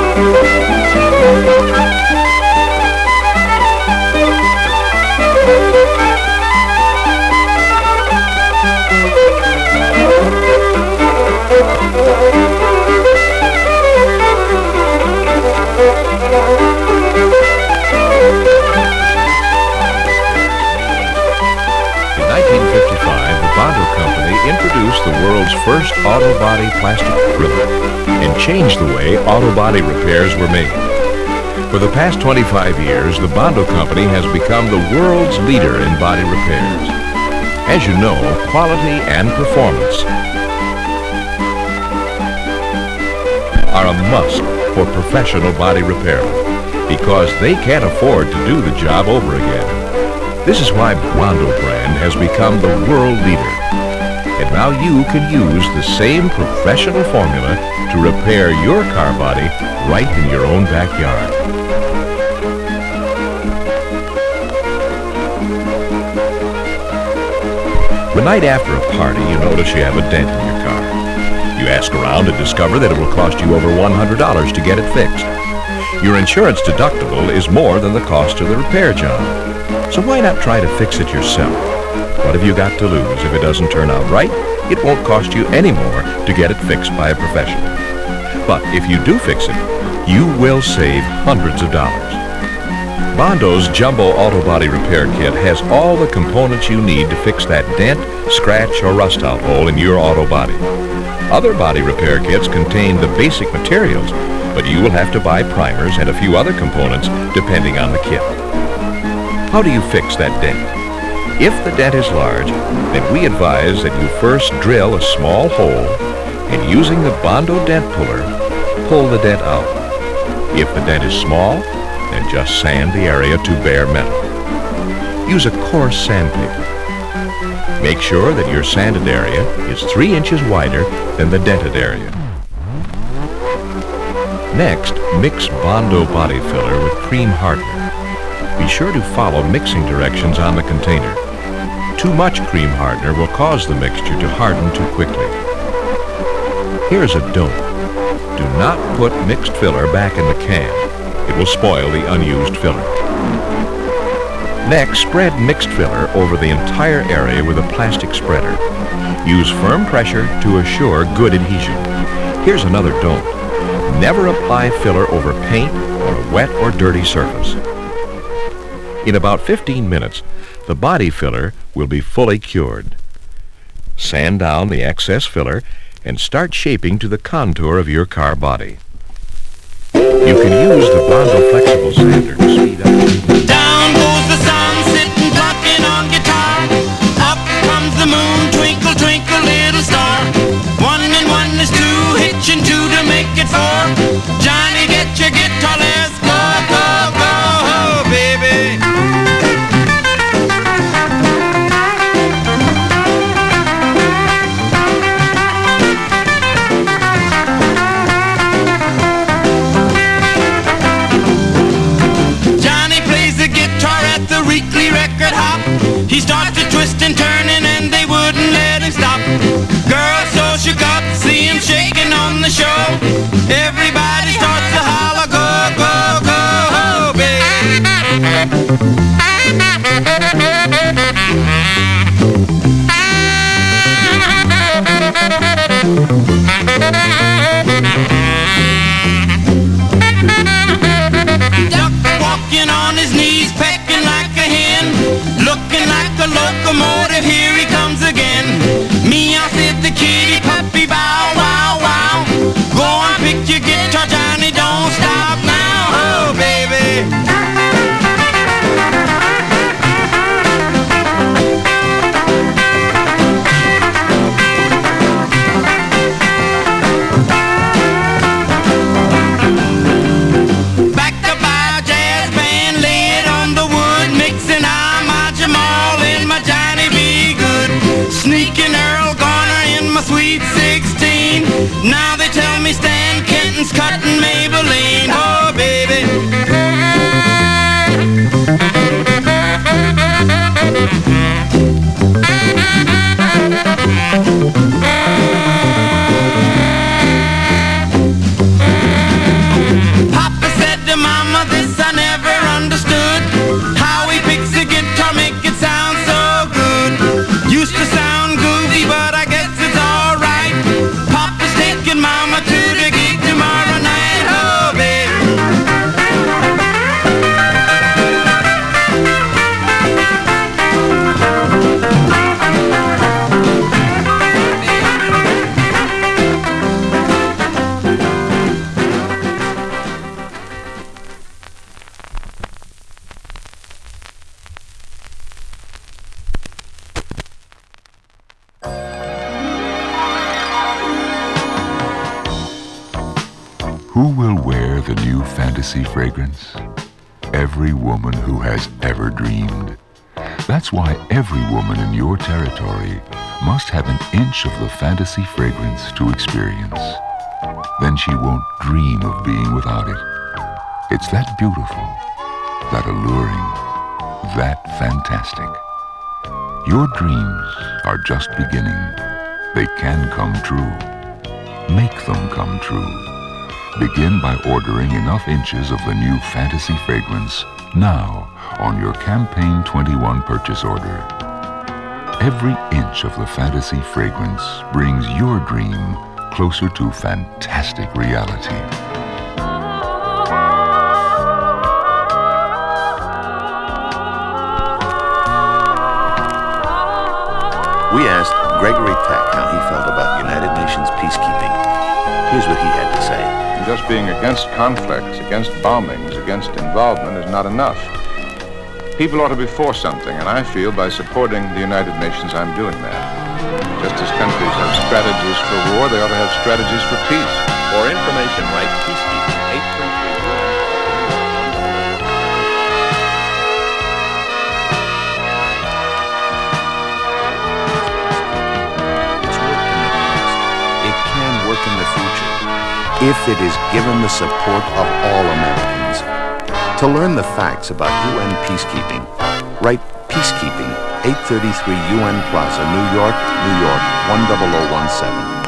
1955, Bondo Company introduced the world's first auto body plastic filler and changed the way auto body repairs were made. For the past 25 years, the Bondo Company has become the world's leader in body repairs. As you know, quality and performance are a must for professional body repairmen because they can't afford to do the job over again. This is why Bondo brand has become the world leader. And now you can use the same professional formula to repair your car body right in your own backyard. The night after a party, you notice you have a dent in your car. You ask around and discover that it will cost you over $100 to get it fixed. Your insurance deductible is more than the cost of the repair job. So why not try to fix it yourself? What have you got to lose if it doesn't turn out right? It won't cost you any more to get it fixed by a professional. But if you do fix it, you will save hundreds of dollars. Bondo's Jumbo Auto Body Repair Kit has all the components you need to fix that dent, scratch, or rust out hole in your auto body. Other body repair kits contain the basic materials, but you will have to buy primers and a few other components depending on the kit. How do you fix that dent? If the dent is large, then we advise that you first drill a small hole and using the Bondo dent puller, pull the dent out. If the dent is small, then just sand the area to bare metal. Use a coarse sandpaper. Make sure that your sanded area is three inches wider than the dented area. Next, mix Bondo body filler with cream hardener. Be sure to follow mixing directions on the container. Too much cream hardener will cause the mixture to harden too quickly. Here's a don't. Do not put mixed filler back in the can. It will spoil the unused filler. Next, spread mixed filler over the entire area with a plastic spreader. Use firm pressure to assure good adhesion. Here's another don't. Never apply filler over paint or a wet or dirty surface. In about 15 minutes, the body filler will be fully cured. Sand down the excess filler and start shaping to the contour of your car body. You can use the Bondo flexible sander fragrance? Every woman who has ever dreamed. That's why every woman in your territory must have an inch of the fantasy fragrance to experience. Then she won't dream of being without it. It's that beautiful, that alluring, that fantastic. Your dreams are just beginning. They can come true. Make them come true. Begin by ordering enough inches of the new Fantasy fragrance now on your Campaign 21 purchase order. Every inch of the Fantasy fragrance brings your dream closer to fantastic reality. We asked Gregory Peck how he felt about United Nations peacekeeping. Here's what he had to say. Just being against conflicts, against bombings, against involvement is not enough. People ought to be for something, and I feel by supporting the United Nations I'm doing that. Just as countries have strategies for war, they ought to have strategies for peace. For information, write peacekeeping if it is given the support of all Americans. To learn the facts about UN peacekeeping, write Peacekeeping, 833 UN Plaza, New York, New York, 10017.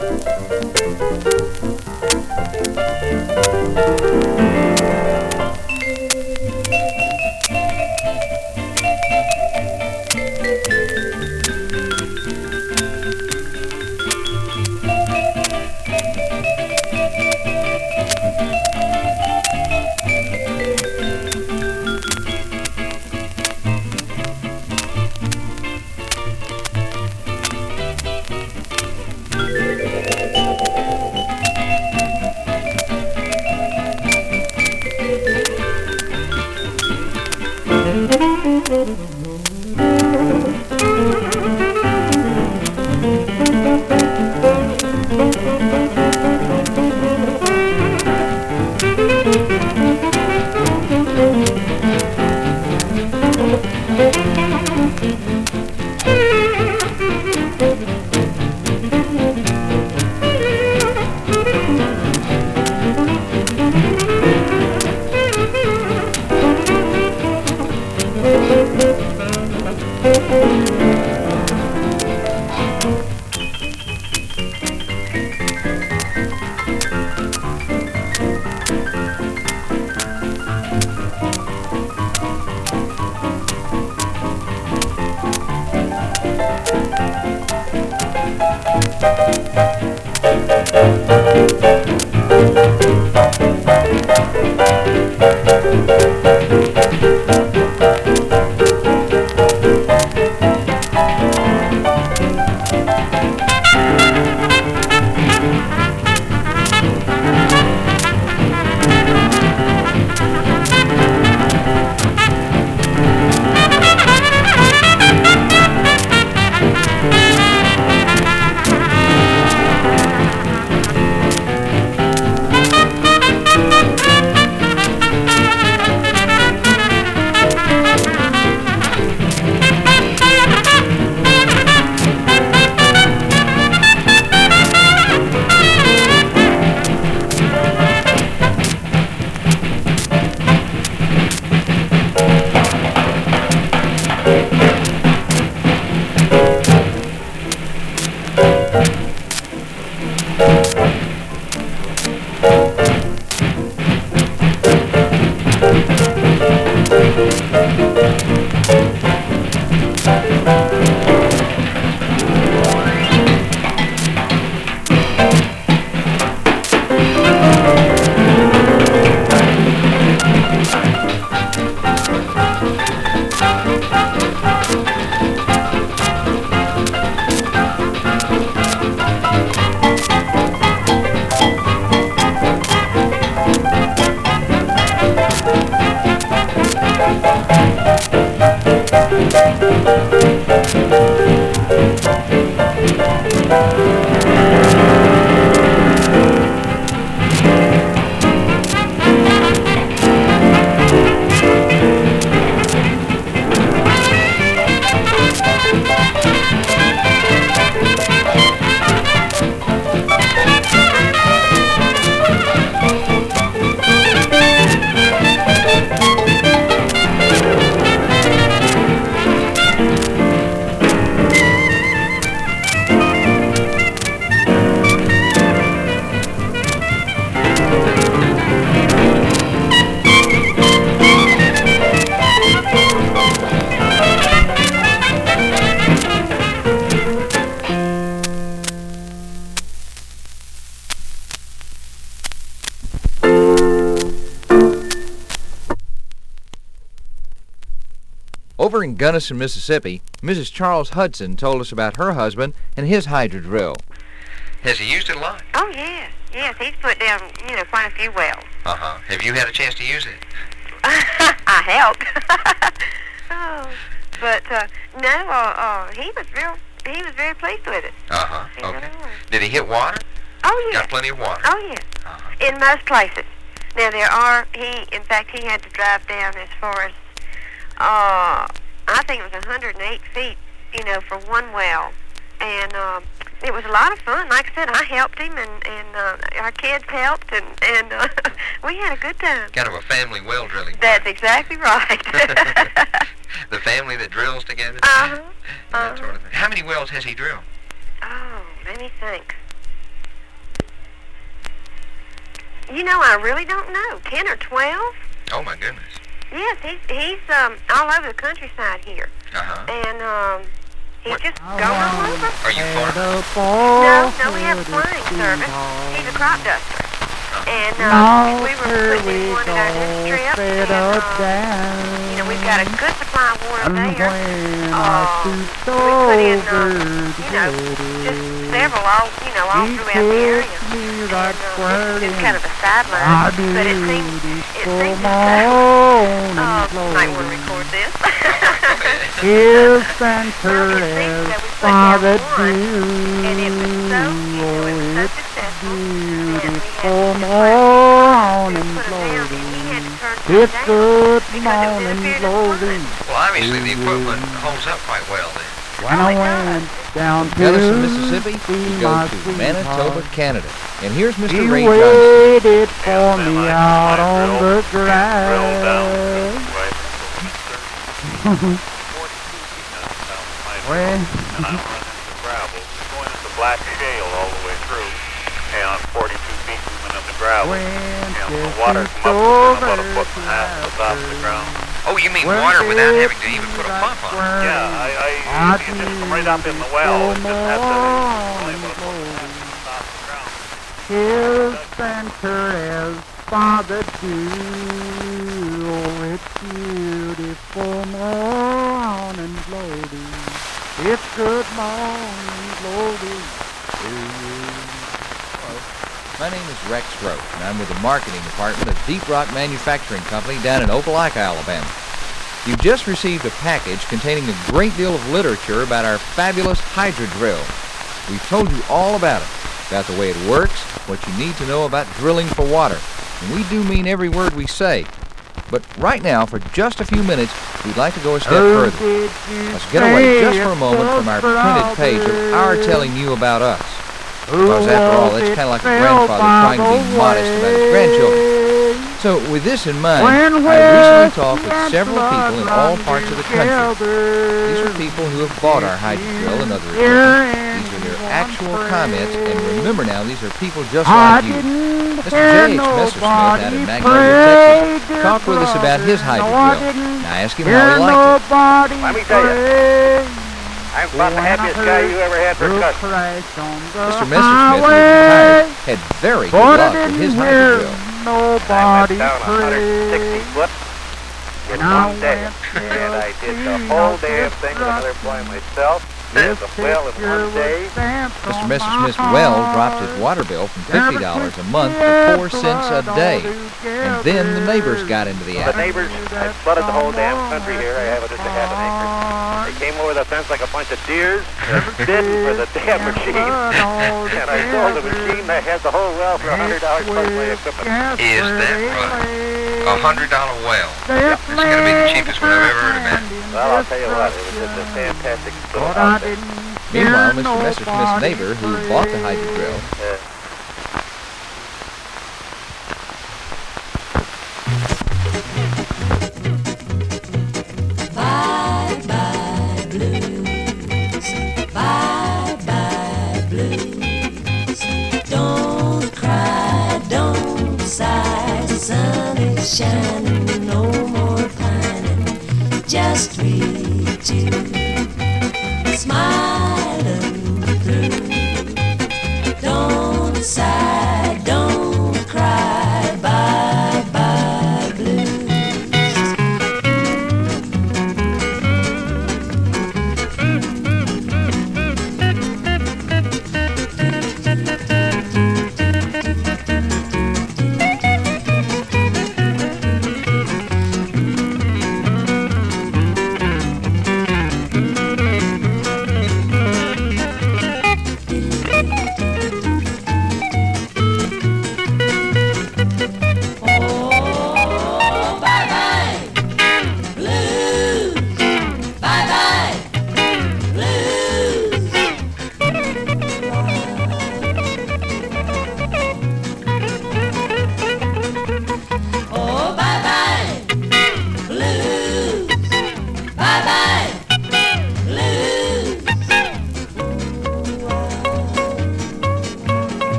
Música Gunnison, Mississippi, Mrs. Charles Hudson told us about her husband and his hydra drill. Has he used it a lot? Oh, yes. Yes, he's put down, you know, quite a few wells. Uh-huh. Have you had a chance to use it? *laughs* I helped. *laughs* oh, but, uh, no, uh, uh, he was real, he was very pleased with it. Uh-huh. Okay. really was. Did he hit water? Oh, yeah. Got plenty of water? Oh, yes. In most places. Now, there are, he, in fact, he had to drive down as far as, uh, I think it was 108 feet, you know, for one well. And, um, it was a lot of fun. Like I said, I helped him, and, and uh, our kids helped, and, and uh, *laughs* we had a good time. Kind of a family well drilling. That's exactly right. *laughs* The family that drills together? uh-huh. That sort of thing. How many wells has he drilled? Oh, let me think. You know, I really don't know. Ten or twelve? Oh, my goodness. Yes, he's he's um all over the countryside here, Uh-huh. and um he's just going all over. Are you farming? No, no, we have a flying service. He's a crop duster, and um, we were putting in one at our next trip, and um, you know we've got a good supply of water there. Uh, we put in um, you know just several all you know all throughout the area. And, um, it's kind of a sideline, but it seems it seems as though uh, might want to record this. *laughs* His center Father do beautiful morning glory. It's good morning glory. Well, obviously the equipment holds up quite well then. When I went down to Gunnison, Mississippi, see we go to Manitoba, sweetheart. Canada. And here's Mr. He Ray Johnson. waited for me out on the grass. *laughs* when and I'm running into gravel. Going into black shale all the way through, and 42 feet moving into gravel. And the just water up about a foot and a half of the top of the ground. Oh, you mean water without having to even put a pump on? Yeah, I, I you just come right up in the well and just have to His center is Father Dew. Oh, it's beautiful morning glory. It's good morning glory. My name is Rex Roach, and I'm with the marketing department of Deep Rock Manufacturing Company down in Opelika, Alabama. You've just received a package containing a great deal of literature about our fabulous Hydra drill. We've told you all about it, about the way it works, what you need to know about drilling for water, and we do mean every word we say. But right now, for just a few minutes, we'd like to go a step Oh, further. Let's get away just for a moment from our printed page of our telling you about us. Because after all, it's kind of like a grandfather trying to be modest about his grandchildren. So with this in mind, When I recently West talked with several people in all parts of the country. These are people who have bought our hydra drill and other equipment. These are their actual comments, and remember now, these are people just like you. Mr. J.H. Messersmith out in Magnolia, Texas, talked with us about his hydra drill. I asked him how he liked it. Let me tell you, I'm about the happiest guy you ever had for customers. Mr. Messersmith, who had very good But I luck with didn't his hear hydra drill. nobody down 160 foot in one day, and I did the whole damn thing with another boy myself. Did the well in one day. Mr. Messersmith's well dropped his water bill from $50 a month to 4 cents a day. And then the neighbors got into the act. The neighbors, I flooded the whole damn country here. I have it just a half an acre. They came over the fence like a bunch of deers, bidding for the damn machine. *laughs* and I sold the machine. that had the whole well for a hundred dollars plus my equipment. Is that right? A hundred dollar well. This is gonna be the cheapest one I've ever heard about. Well, I'll tell you what, it was just a fantastic little But I outfit. didn't Meanwhile, Mr. Messersmith's nobody neighbor, who bought the hydra drill, Bye bye blues. Bye bye blues. Don't cry, don't sigh. Sun is shining, no more pining. Just reach you, smiling through. Don't sigh,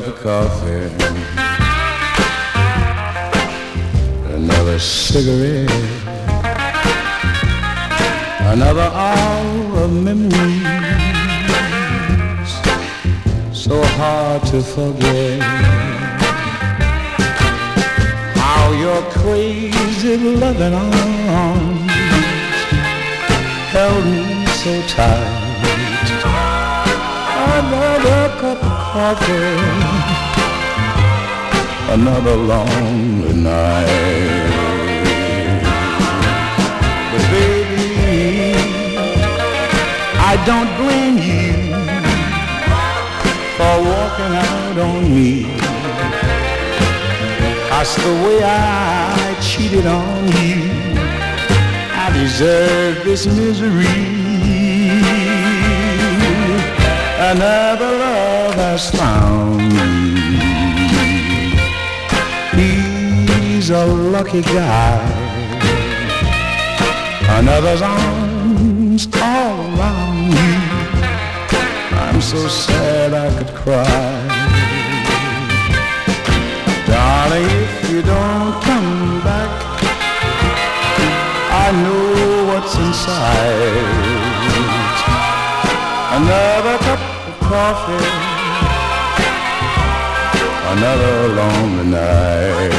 cup of coffee. Another cigarette. Another hour of memories. So hard to forget. How your crazy loving arms held me so tight another lonely night. But baby, I don't blame you for walking out on me. That's the way I cheated on you. I deserve this misery. Another love has found me. He's a lucky guy. Another's arms all around me. I'm so sad I could cry. Darling, if you don't come back, I know what's inside. Another cup coffee, another lonely night.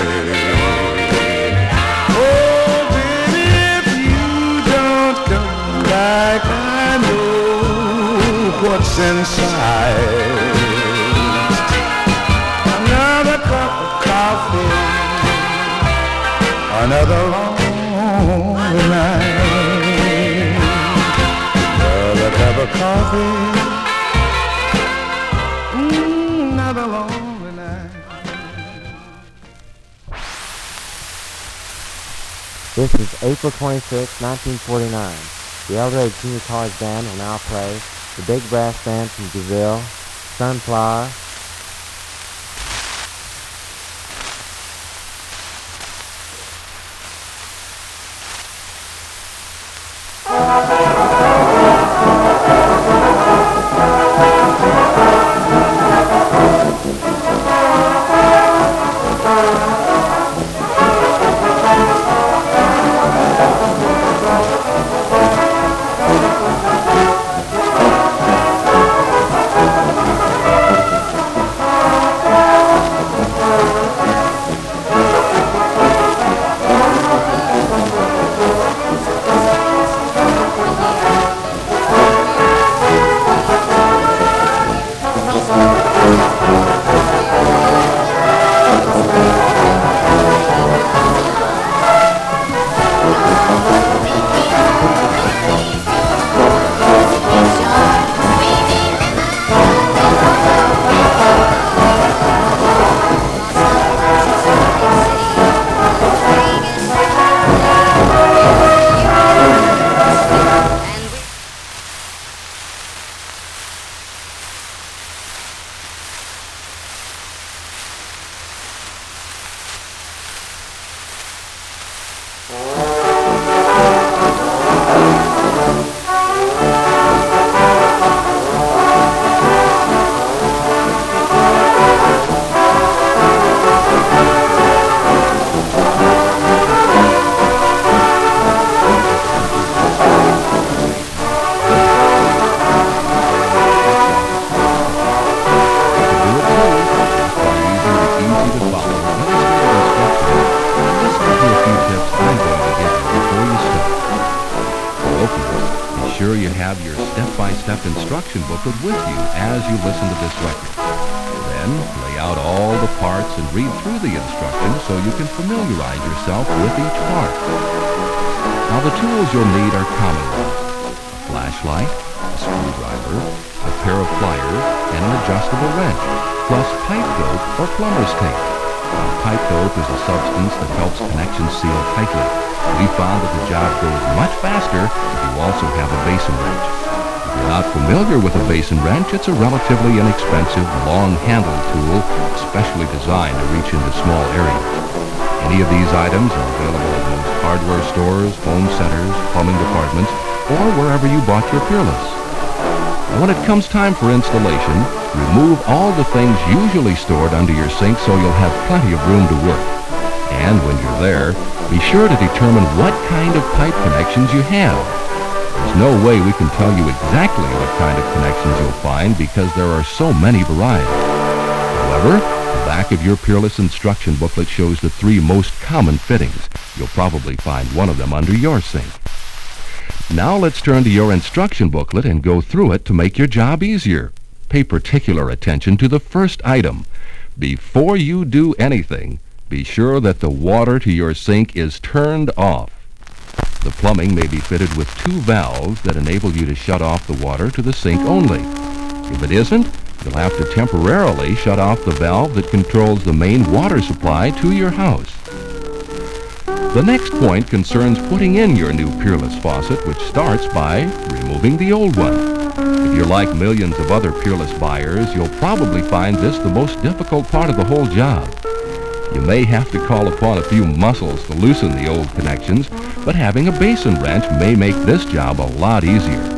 Oh, baby, if you don't come back, I know what's inside. Another cup of coffee, another lonely night. Another cup of coffee, This is April 26, 1949. The Eldred Junior College Band will now play the Big Brass Band from DeVille, Sunflower, for installation, remove all the things usually stored under your sink so you'll have plenty of room to work. And when you're there, be sure to determine what kind of pipe connections you have. There's no way we can tell you exactly what kind of connections you'll find because there are so many varieties. However, the back of your Peerless instruction booklet shows the three most common fittings. You'll probably find one of them under your sink. Now let's turn to your instruction booklet and go through it to make your job easier. Pay particular attention to the first item. Before you do anything, be sure that the water to your sink is turned off. The plumbing may be fitted with two valves that enable you to shut off the water to the sink only. If it isn't, you'll have to temporarily shut off the valve that controls the main water supply to your house. The next point concerns putting in your new Peerless faucet, which starts by removing the old one. If you're like millions of other Peerless buyers, you'll probably find this the most difficult part of the whole job. You may have to call upon a few muscles to loosen the old connections, but having a basin wrench may make this job a lot easier.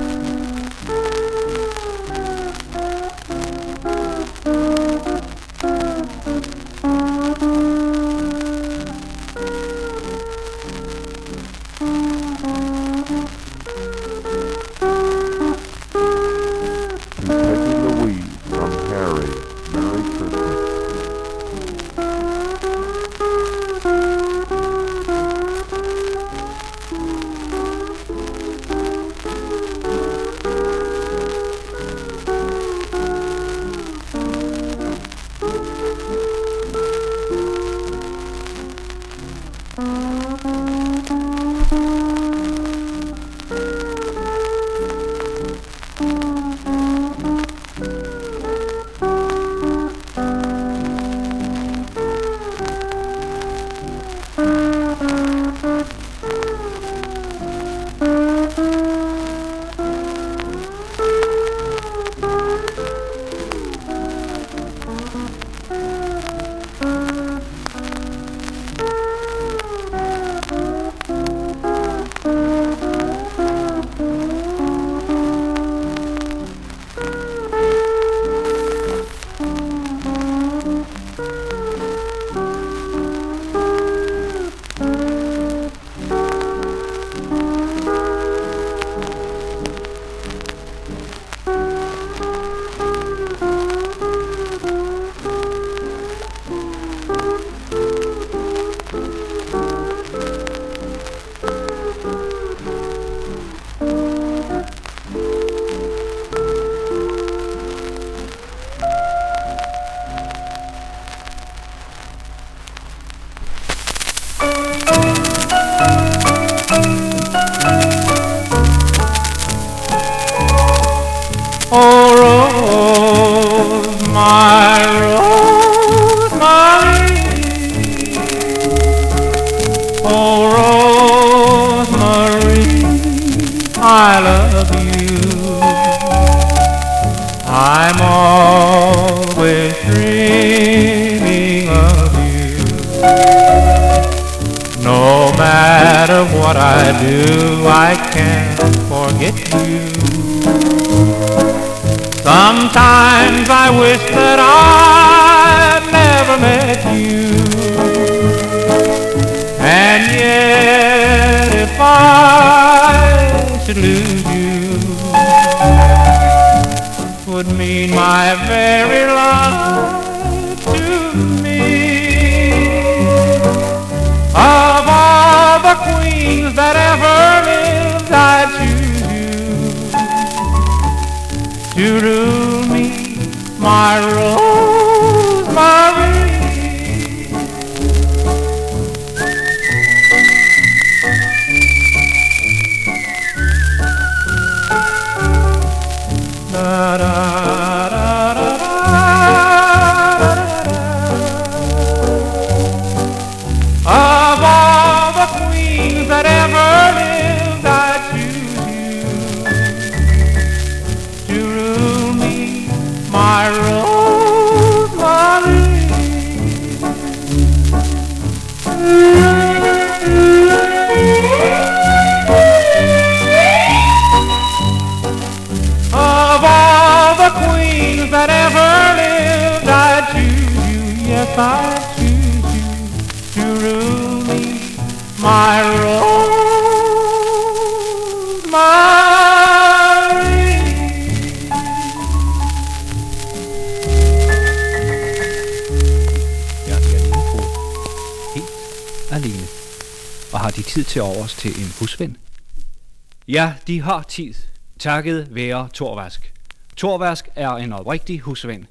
De har tid. Takket være Torvask. Torvask er en oprigtig husven.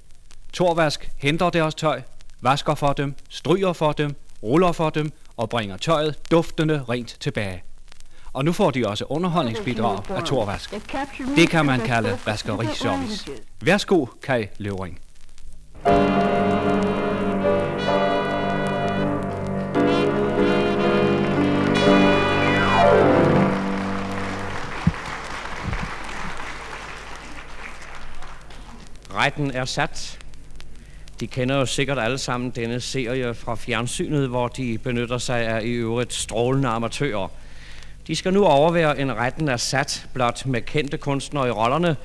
Torvask henter deres tøj, vasker for dem, stryger for dem, ruller for dem og bringer tøjet duftende rent tilbage. Og nu får de også underholdningsbidrag af Torvask. Det kan man kalde vaskeriservice. Værsgo, Kai Løvring. Retten er sat. De kender jo sikkert alle sammen denne serie fra fjernsynet, hvor de benytter sig af i øvrigt strålende amatører. De skal nu overvære en retten er sat, blot med kendte kunstnere i rollerne.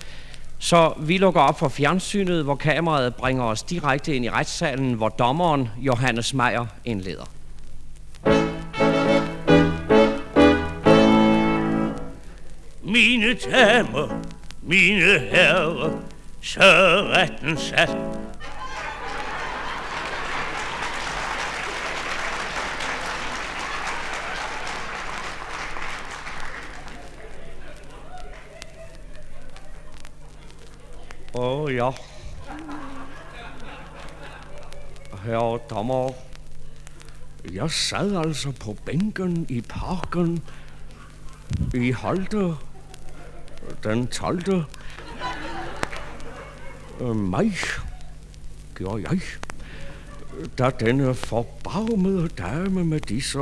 Så vi lukker op for fjernsynet, hvor kameraet bringer os direkte ind i retssalen, hvor dommeren Johannes Meier indleder. Mine damer, ansat. Åh oh, ja. Herre dommer, jeg sad altså på bænken i parken i Holte den 12. Øh, mig, gjorde jeg, da denne forbarmede dame med disse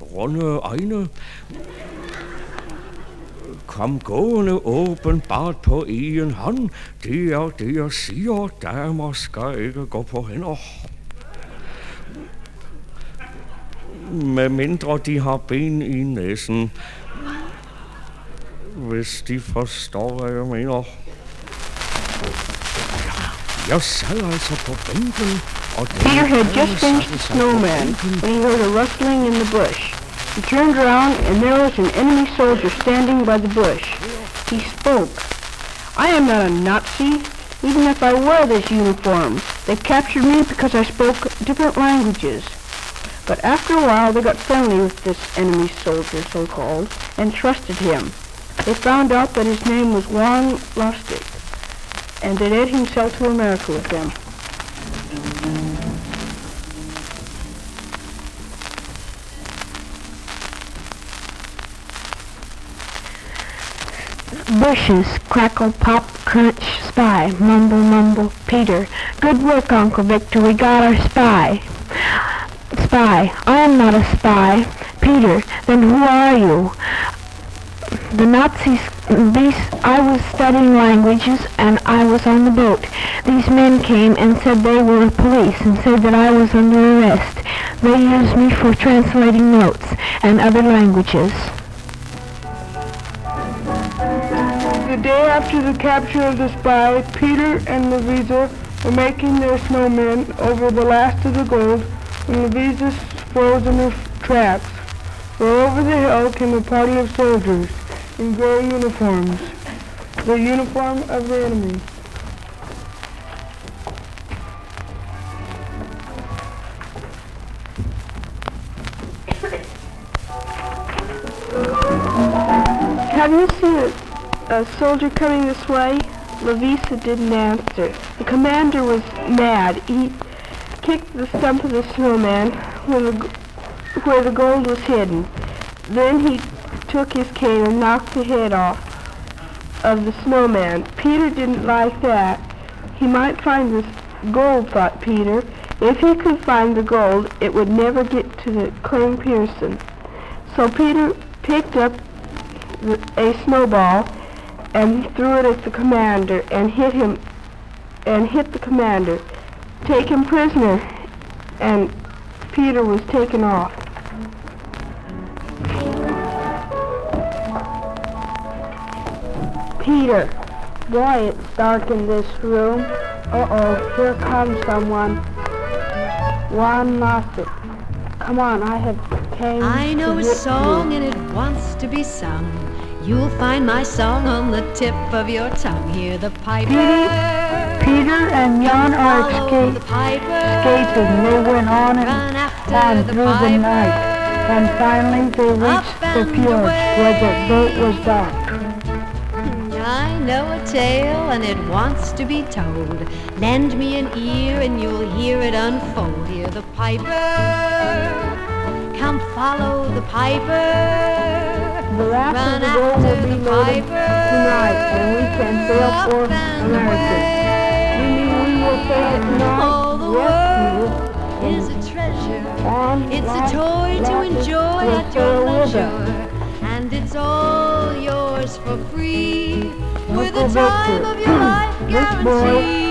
runde øjne kom gående åbenbart på en hånd. Det er det, jeg siger. Damer skal ikke gå på hænder. Med mindre de har ben i næsen. Hvis de forstår, hvad jeg mener. Altså på bænken, og Peter had just finished the satte sig på snowman when he heard a rustling in the bush. He turned around and there was an enemy soldier standing by the bush. He spoke. I am not a Nazi, even if I wear this uniform. They captured me because I spoke different languages. But after a while they got friendly with this enemy soldier, so-called, and trusted him. They found out that his name was Juan Lustig, and they led himself to America with them. Bushes, crackle, pop, crunch, spy, mumble, mumble, Peter. Good work, Uncle Victor, we got our spy. Spy, I am not a spy. Peter, then who are you? The Nazis, these, I was studying languages and I was on the boat. These men came and said they were police and said that I was under arrest. They used me for translating notes and other languages. The day after the capture of the spy, Peter and Louisa were making their snowmen over the last of the gold when Louisa froze in her tracks. For over the hill came a party of soldiers in gray uniforms, the uniform of the enemy. Have you seen a, a soldier coming this way? Lovisa didn't answer. The commander was mad. He kicked the stump of the snowman where the, where the gold was hidden. Then he took his cane and knocked the head off of the snowman. Peter didn't like that. He might find this gold, thought Peter. If he could find the gold, it would never get to the Cleng Peerson. So Peter picked up a snowball and threw it at the commander and hit him and hit the commander. Take him prisoner. And Peter was taken off. Peter, boy, it's dark in this room. Uh-oh, here comes someone. One lost. Come on, I have came I know a song you. and it wants to be sung. You'll find my song on the tip of your tongue. Hear the piper. Peter and Jan are escape, escaping. They went on and on through the night. And finally they reached the fjord where the boat was docked. I know a tale and it wants to be told. Lend me an ear and you'll hear it unfold. Hear the piper. Come follow the piper. The Run of the gold will after be the piper. tonight, and we can sail for America. You mean we will sail tonight? All the yes, will. is a treasure. It's a toy to enjoy at your leisure. All yours for free. With the time of your life guaranteed.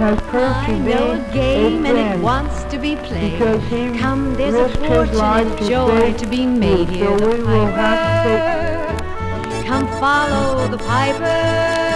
I know a game and it wants to be played. Come, there's a and joy to be made here. The we will have to piper, come follow the piper.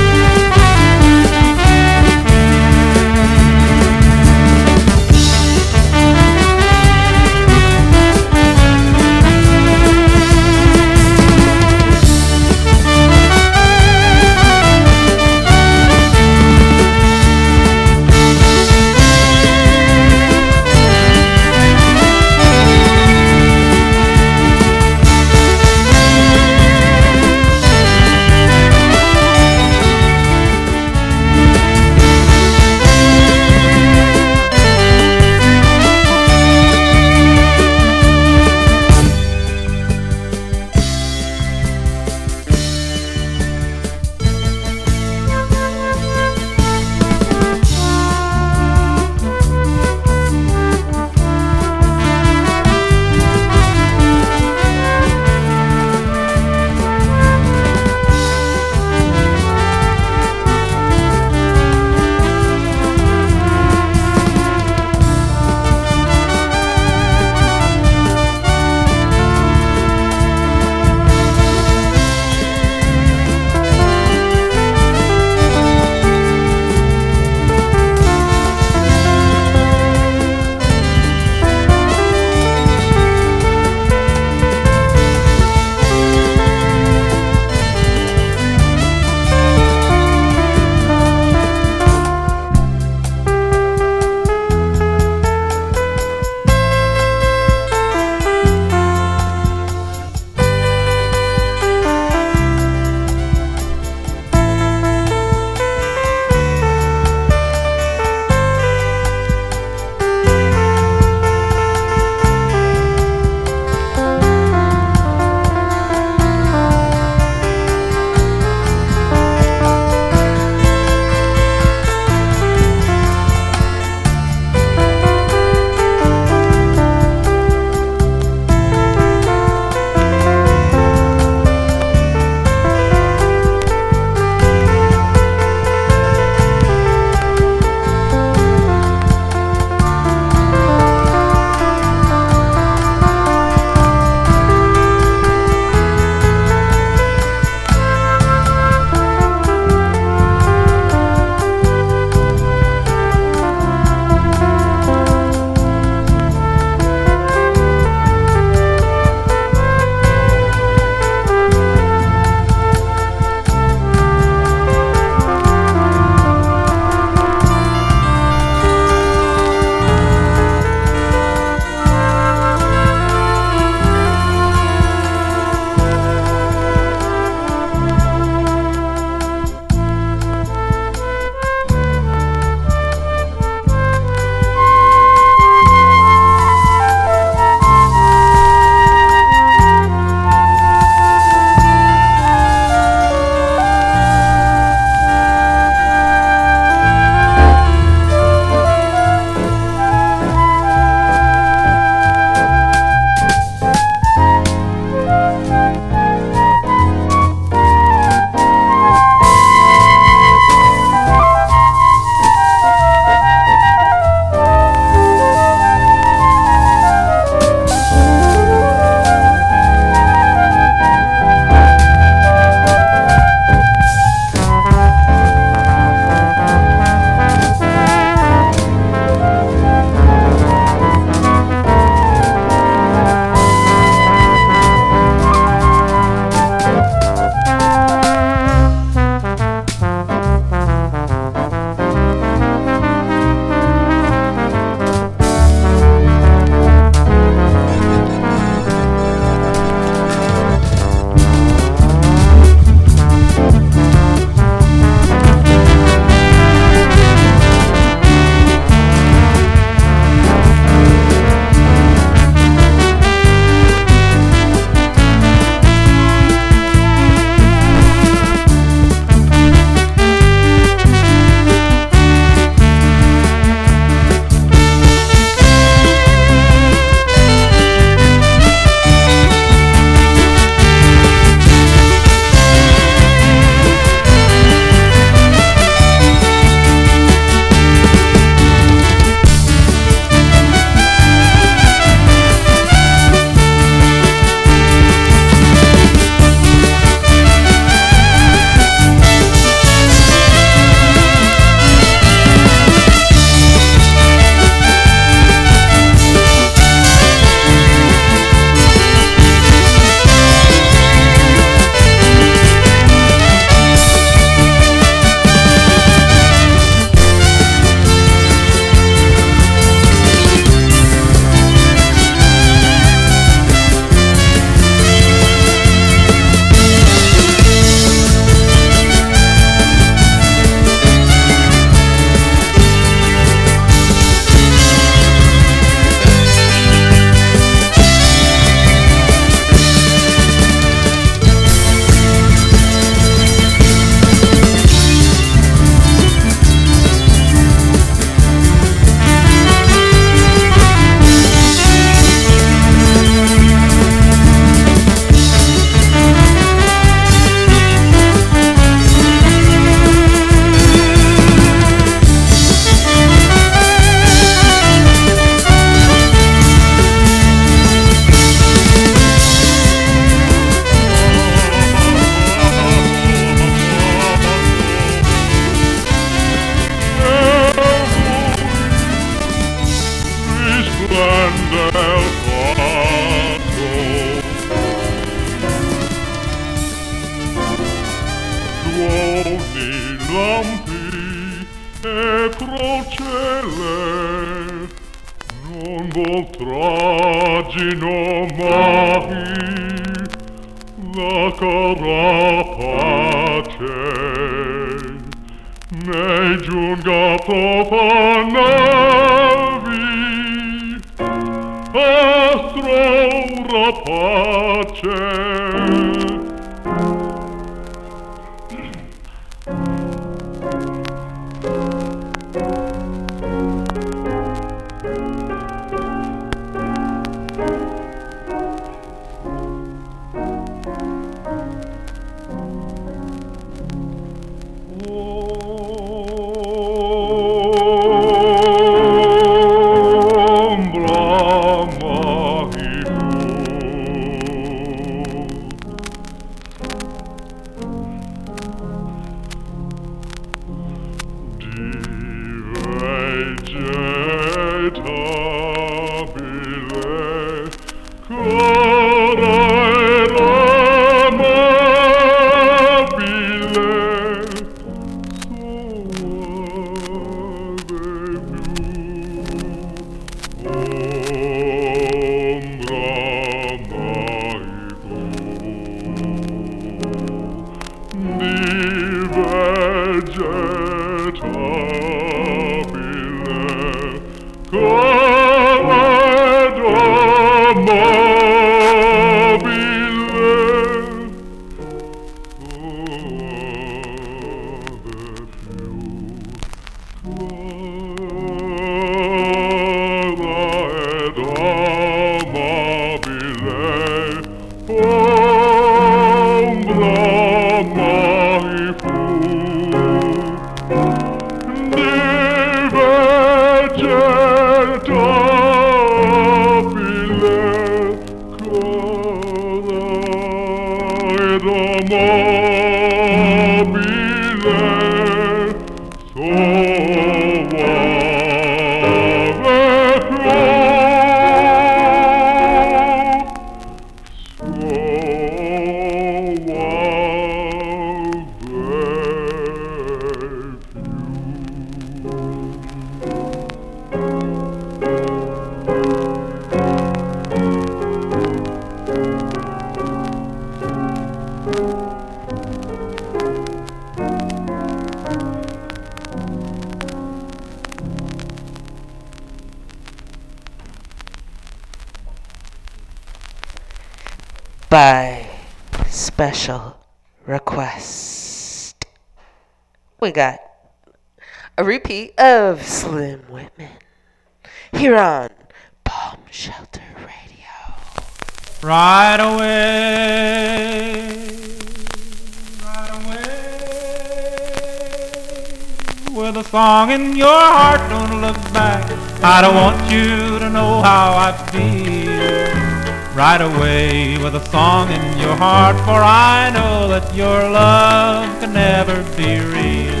For I know that your love can never be real.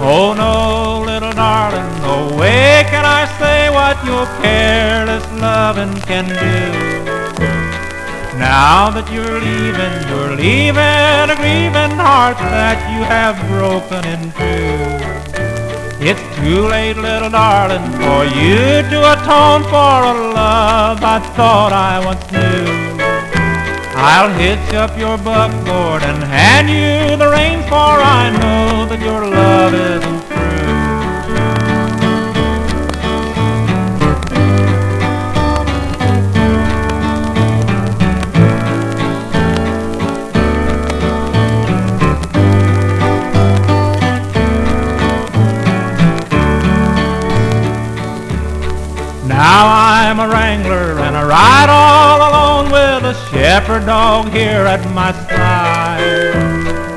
Oh no, little darling, no way can I say what your careless loving can do. Now that you're leaving, you're leaving a grieving heart that you have broken in two. It's too late, little darling, for you to atone for a love I thought I once. I'll hitch up your buckboard and hand you the reins, for I know that your love isn't shepherd dog here at my side.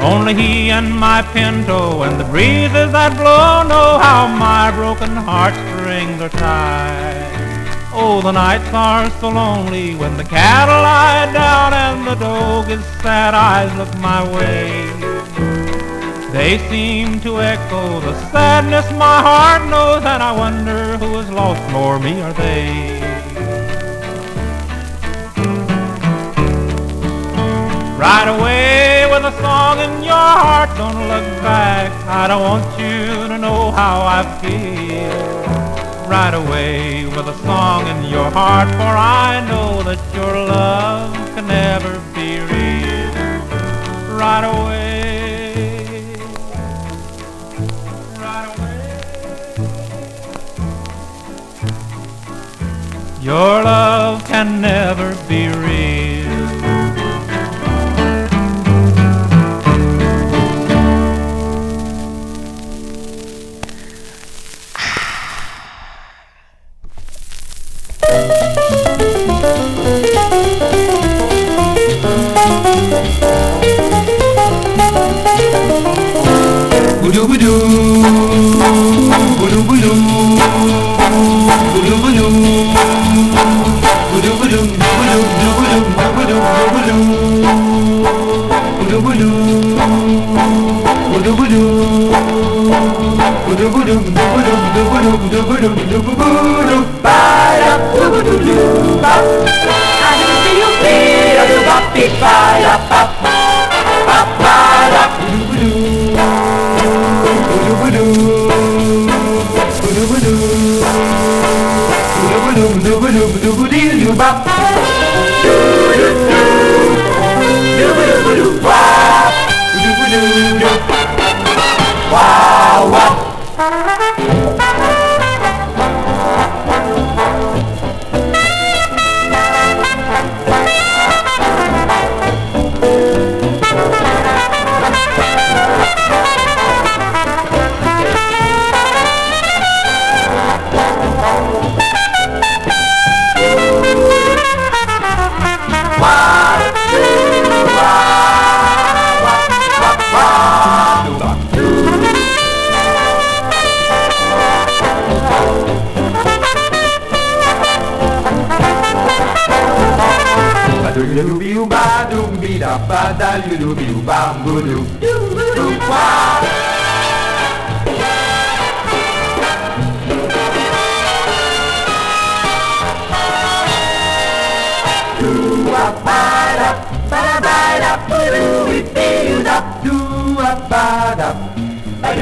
Only he and my pinto and the breezes that blow know how my broken heartstrings are tied. Oh, the nights are so lonely when the cattle lie down and the dog's sad eyes look my way. They seem to echo the sadness my heart knows, and I wonder who is lost more, me or they. Right away with a song in your heart, don't look back. I don't want you to know how I feel. Right away with a song in your heart, for I know that your love can never be real. Right away. Right away. Your love can never be real. 부두부두 부두부두 부두부두 부두부두 부두부두 부두부두 부두부두 Ba-da-boo-doo-doo-bop I just see you feel the boppy Ba-da-bop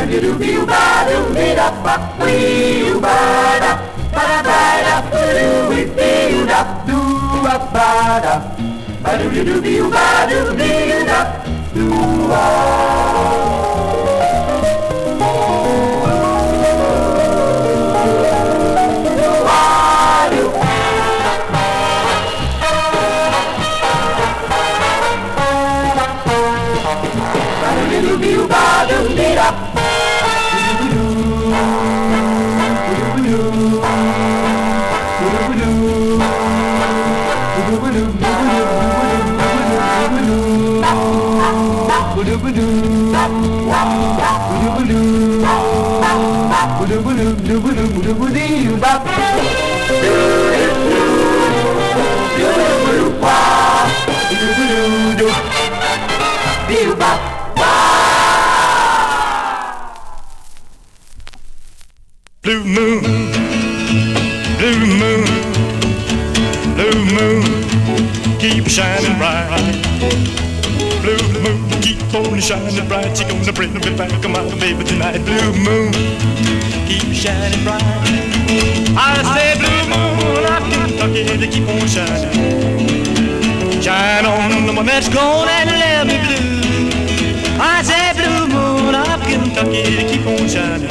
Little bee, ba doo dee da. Blue moon, blue moon, blue moon, keep shining bright. Blue moon, keep on shining bright. You're gonna bring me back, on, baby, tonight. Blue moon, shining bright. I say, blue moon, I Kentucky to keep on shining. Shine on the one that's gone and let me blue. I say, blue moon, of Kentucky to keep on shining.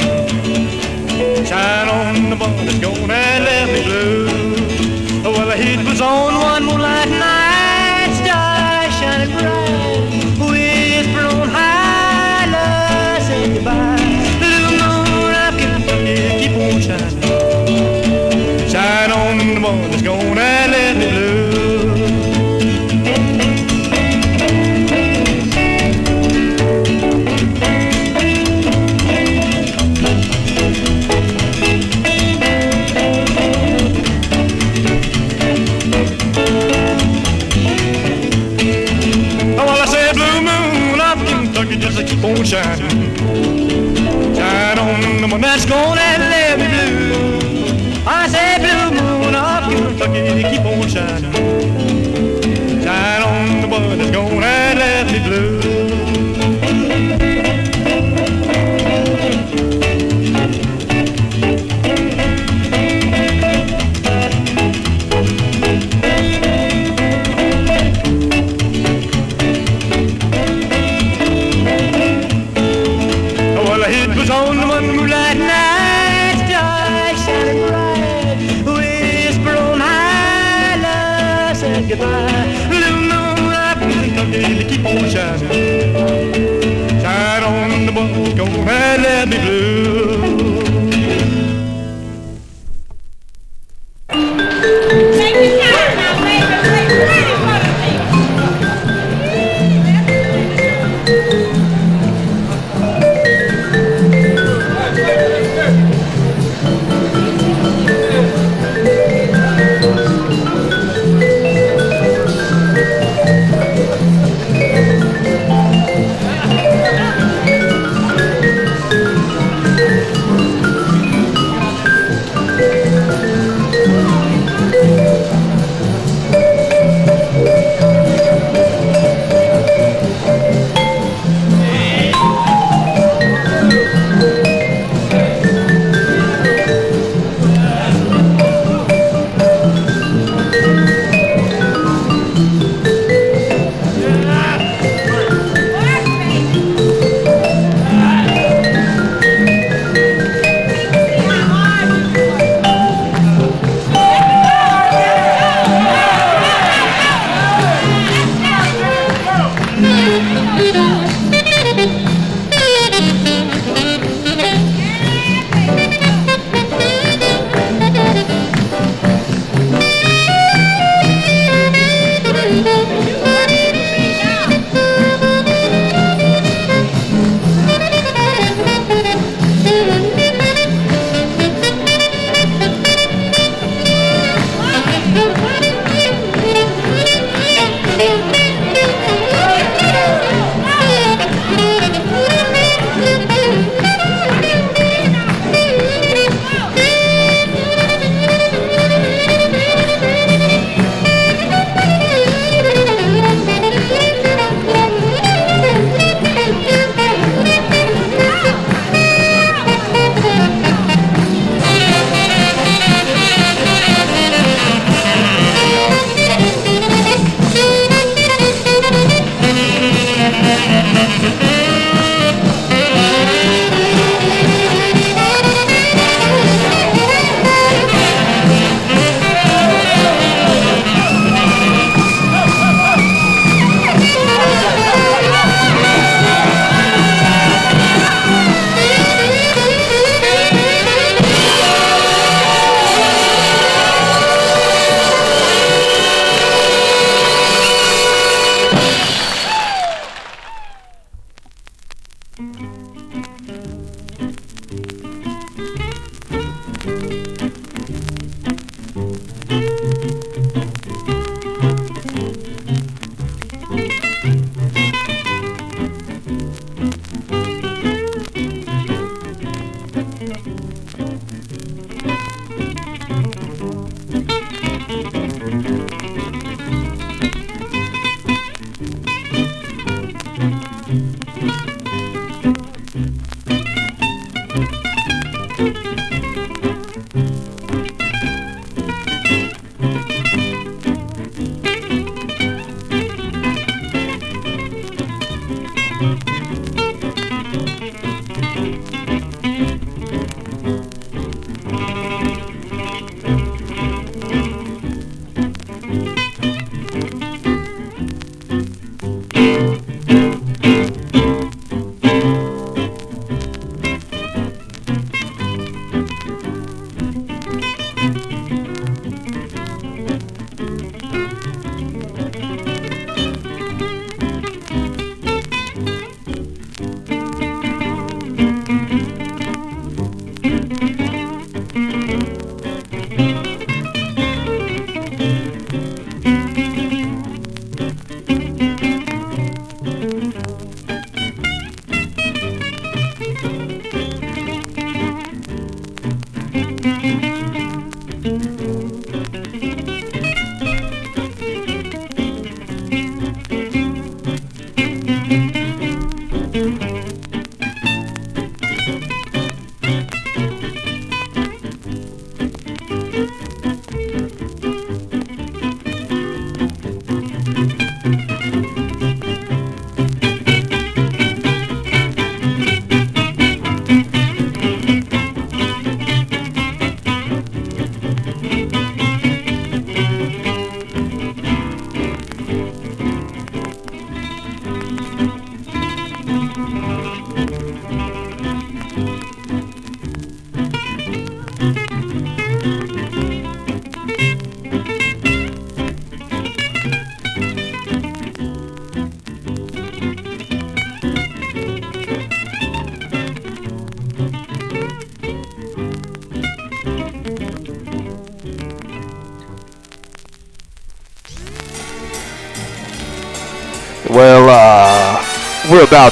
Shine on the one that's gone and left me blue. Well, the heat was on one moonlight night, gone and left me keep on shining.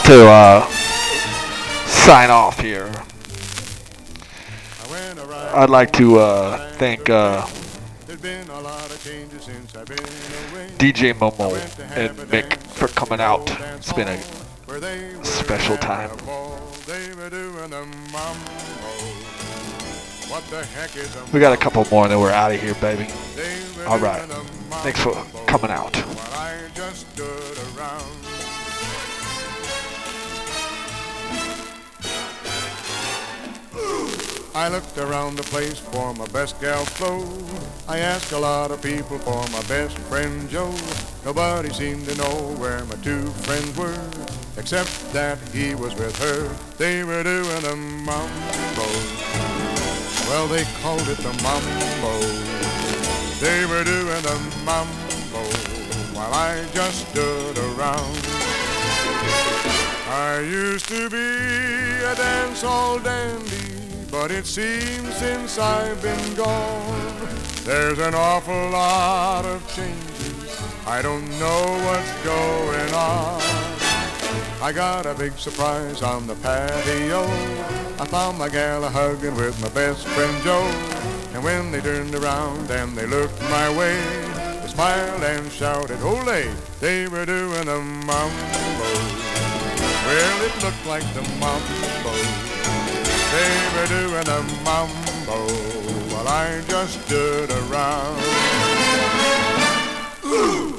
To uh, sign off here. I'd like to uh, thank uh, DJ Momo and Mick for coming out. It's been a special time. We got a couple more and then we're out of here, baby. All right. Thanks for coming out. I looked around the place for my best gal Flo. I asked a lot of people for my best friend Joe. Nobody seemed to know where my two friends were, except that he was with her. They were doing the mambo. Well, they called it the mambo. They were doing the mambo while I just stood around. I used to be a dance hall dandy, but it seems since I've been gone, there's an awful lot of changes. I don't know what's going on. I got a big surprise on the patio. I found my gal a hugging with my best friend Joe. And when they turned around and they looked my way, they smiled and shouted, Ole! They were doing a mambo. Well, it looked like the mambo. They were doing a mambo while I just stood around. Ooh.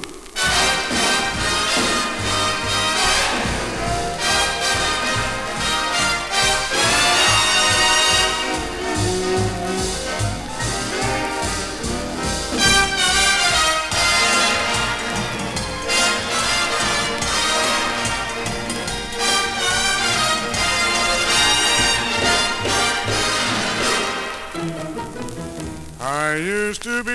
I used to be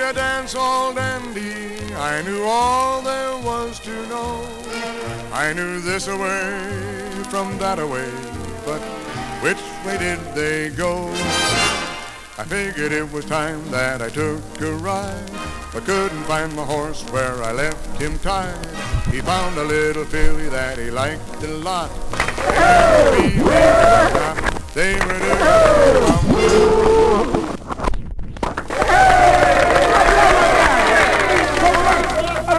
a dance hall dandy. I knew all there was to know. I knew this away from that away, but which way did they go? I figured it was time that I took a ride, but couldn't find my horse where I left him tied. He found a little filly that he liked a lot. They were doing One, two, three, four. I don't you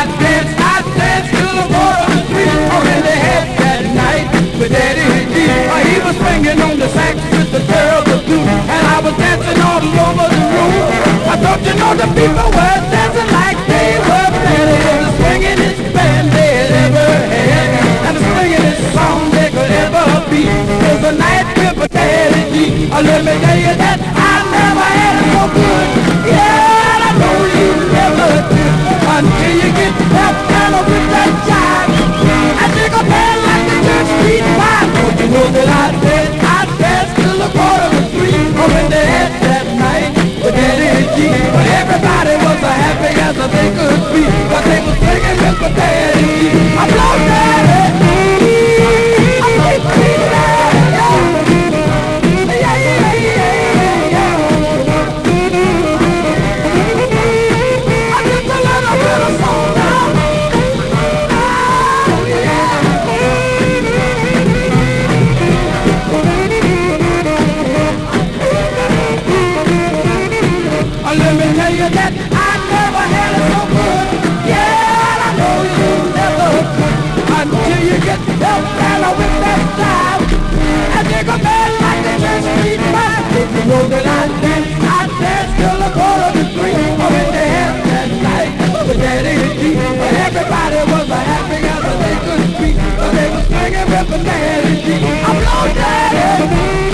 with Daddy G. Uh, He was swinging on the sax with the girl the blue, and I was dancing all over the room. I don't you know the people were dancing like they were ready. It was the swingingest band they had ever had, and the swingingest song they could ever be. It was a night with my Daddy G. Uh, Let me tell you that I never had it so good. Yeah, I know you never did until you get that kind of with that know that I dance, I dance till the quarter to three. Oh, when they had that night with Daddy G. But everybody was as happy as they could be. But they was singing with my Daddy. I blow Daddy. I'm loaded.